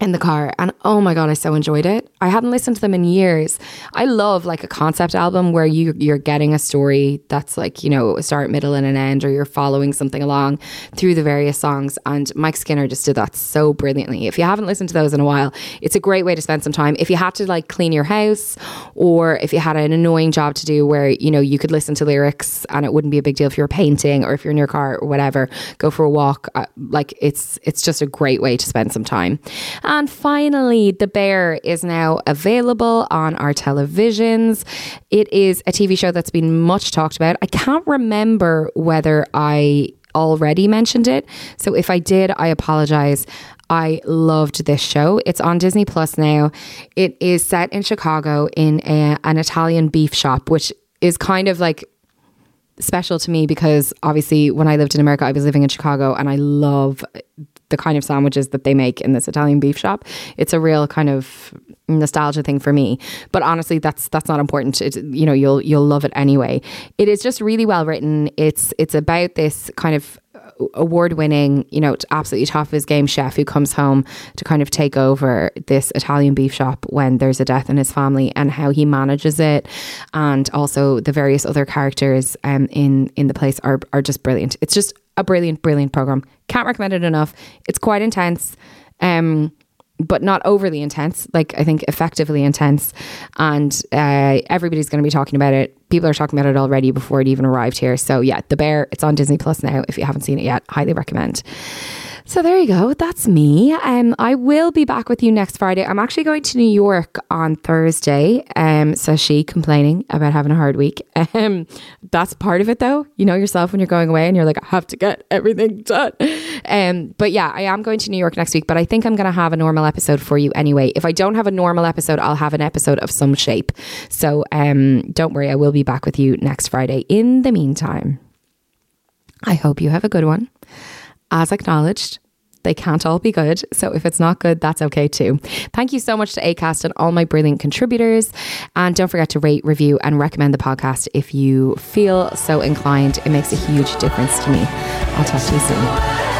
in the car and oh my god I so enjoyed it. I hadn't listened to them in years. I love like a concept album where you you're getting a story that's like, you know, a start, middle and an end or you're following something along through the various songs and Mike Skinner just did that so brilliantly. If you haven't listened to those in a while, it's a great way to spend some time. If you had to like clean your house or if you had an annoying job to do where, you know, you could listen to lyrics and it wouldn't be a big deal if you're painting or if you're in your car or whatever, go for a walk, uh, like it's it's just a great way to spend some time. And finally, The Bear is now available on our televisions. It is a TV show that's been much talked about. I can't remember whether I already mentioned it. So if I did, I apologize. I loved this show. It's on Disney Plus now. It is set in Chicago in a, an Italian beef shop, which is kind of like special to me because obviously when I lived in America, I was living in Chicago and I love the kind of sandwiches that they make in this Italian beef shop. It's a real kind of nostalgia thing for me. But honestly, that's that's not important. It, you know, you'll you'll love it anyway. It is just really well written. It's it's about this kind of award winning, you know, absolutely top of his game chef who comes home to kind of take over this Italian beef shop when there's a death in his family and how he manages it. And also the various other characters um, in, in the place are, are just brilliant. It's just a brilliant, brilliant program. Can't recommend it enough. It's quite intense. Um, but not overly intense, like I think effectively intense. And uh, everybody's going to be talking about it. People are talking about it already before it even arrived here. So, yeah, The Bear, it's on Disney Plus now. If you haven't seen it yet, highly recommend. So there you go. That's me. Um, I will be back with you next Friday. I'm actually going to New York on Thursday. Um, so she complaining about having a hard week. Um, that's part of it though. You know yourself when you're going away and you're like, I have to get everything done. Um, but yeah, I am going to New York next week, but I think I'm going to have a normal episode for you anyway. If I don't have a normal episode, I'll have an episode of some shape. So um, don't worry, I will be back with you next Friday. In the meantime, I hope you have a good one as acknowledged, they can't all be good. So if it's not good, that's okay too. Thank you so much to Acast and all my brilliant contributors. And don't forget to rate, review, and recommend the podcast if you feel so inclined. It makes a huge difference to me. I'll talk to you soon.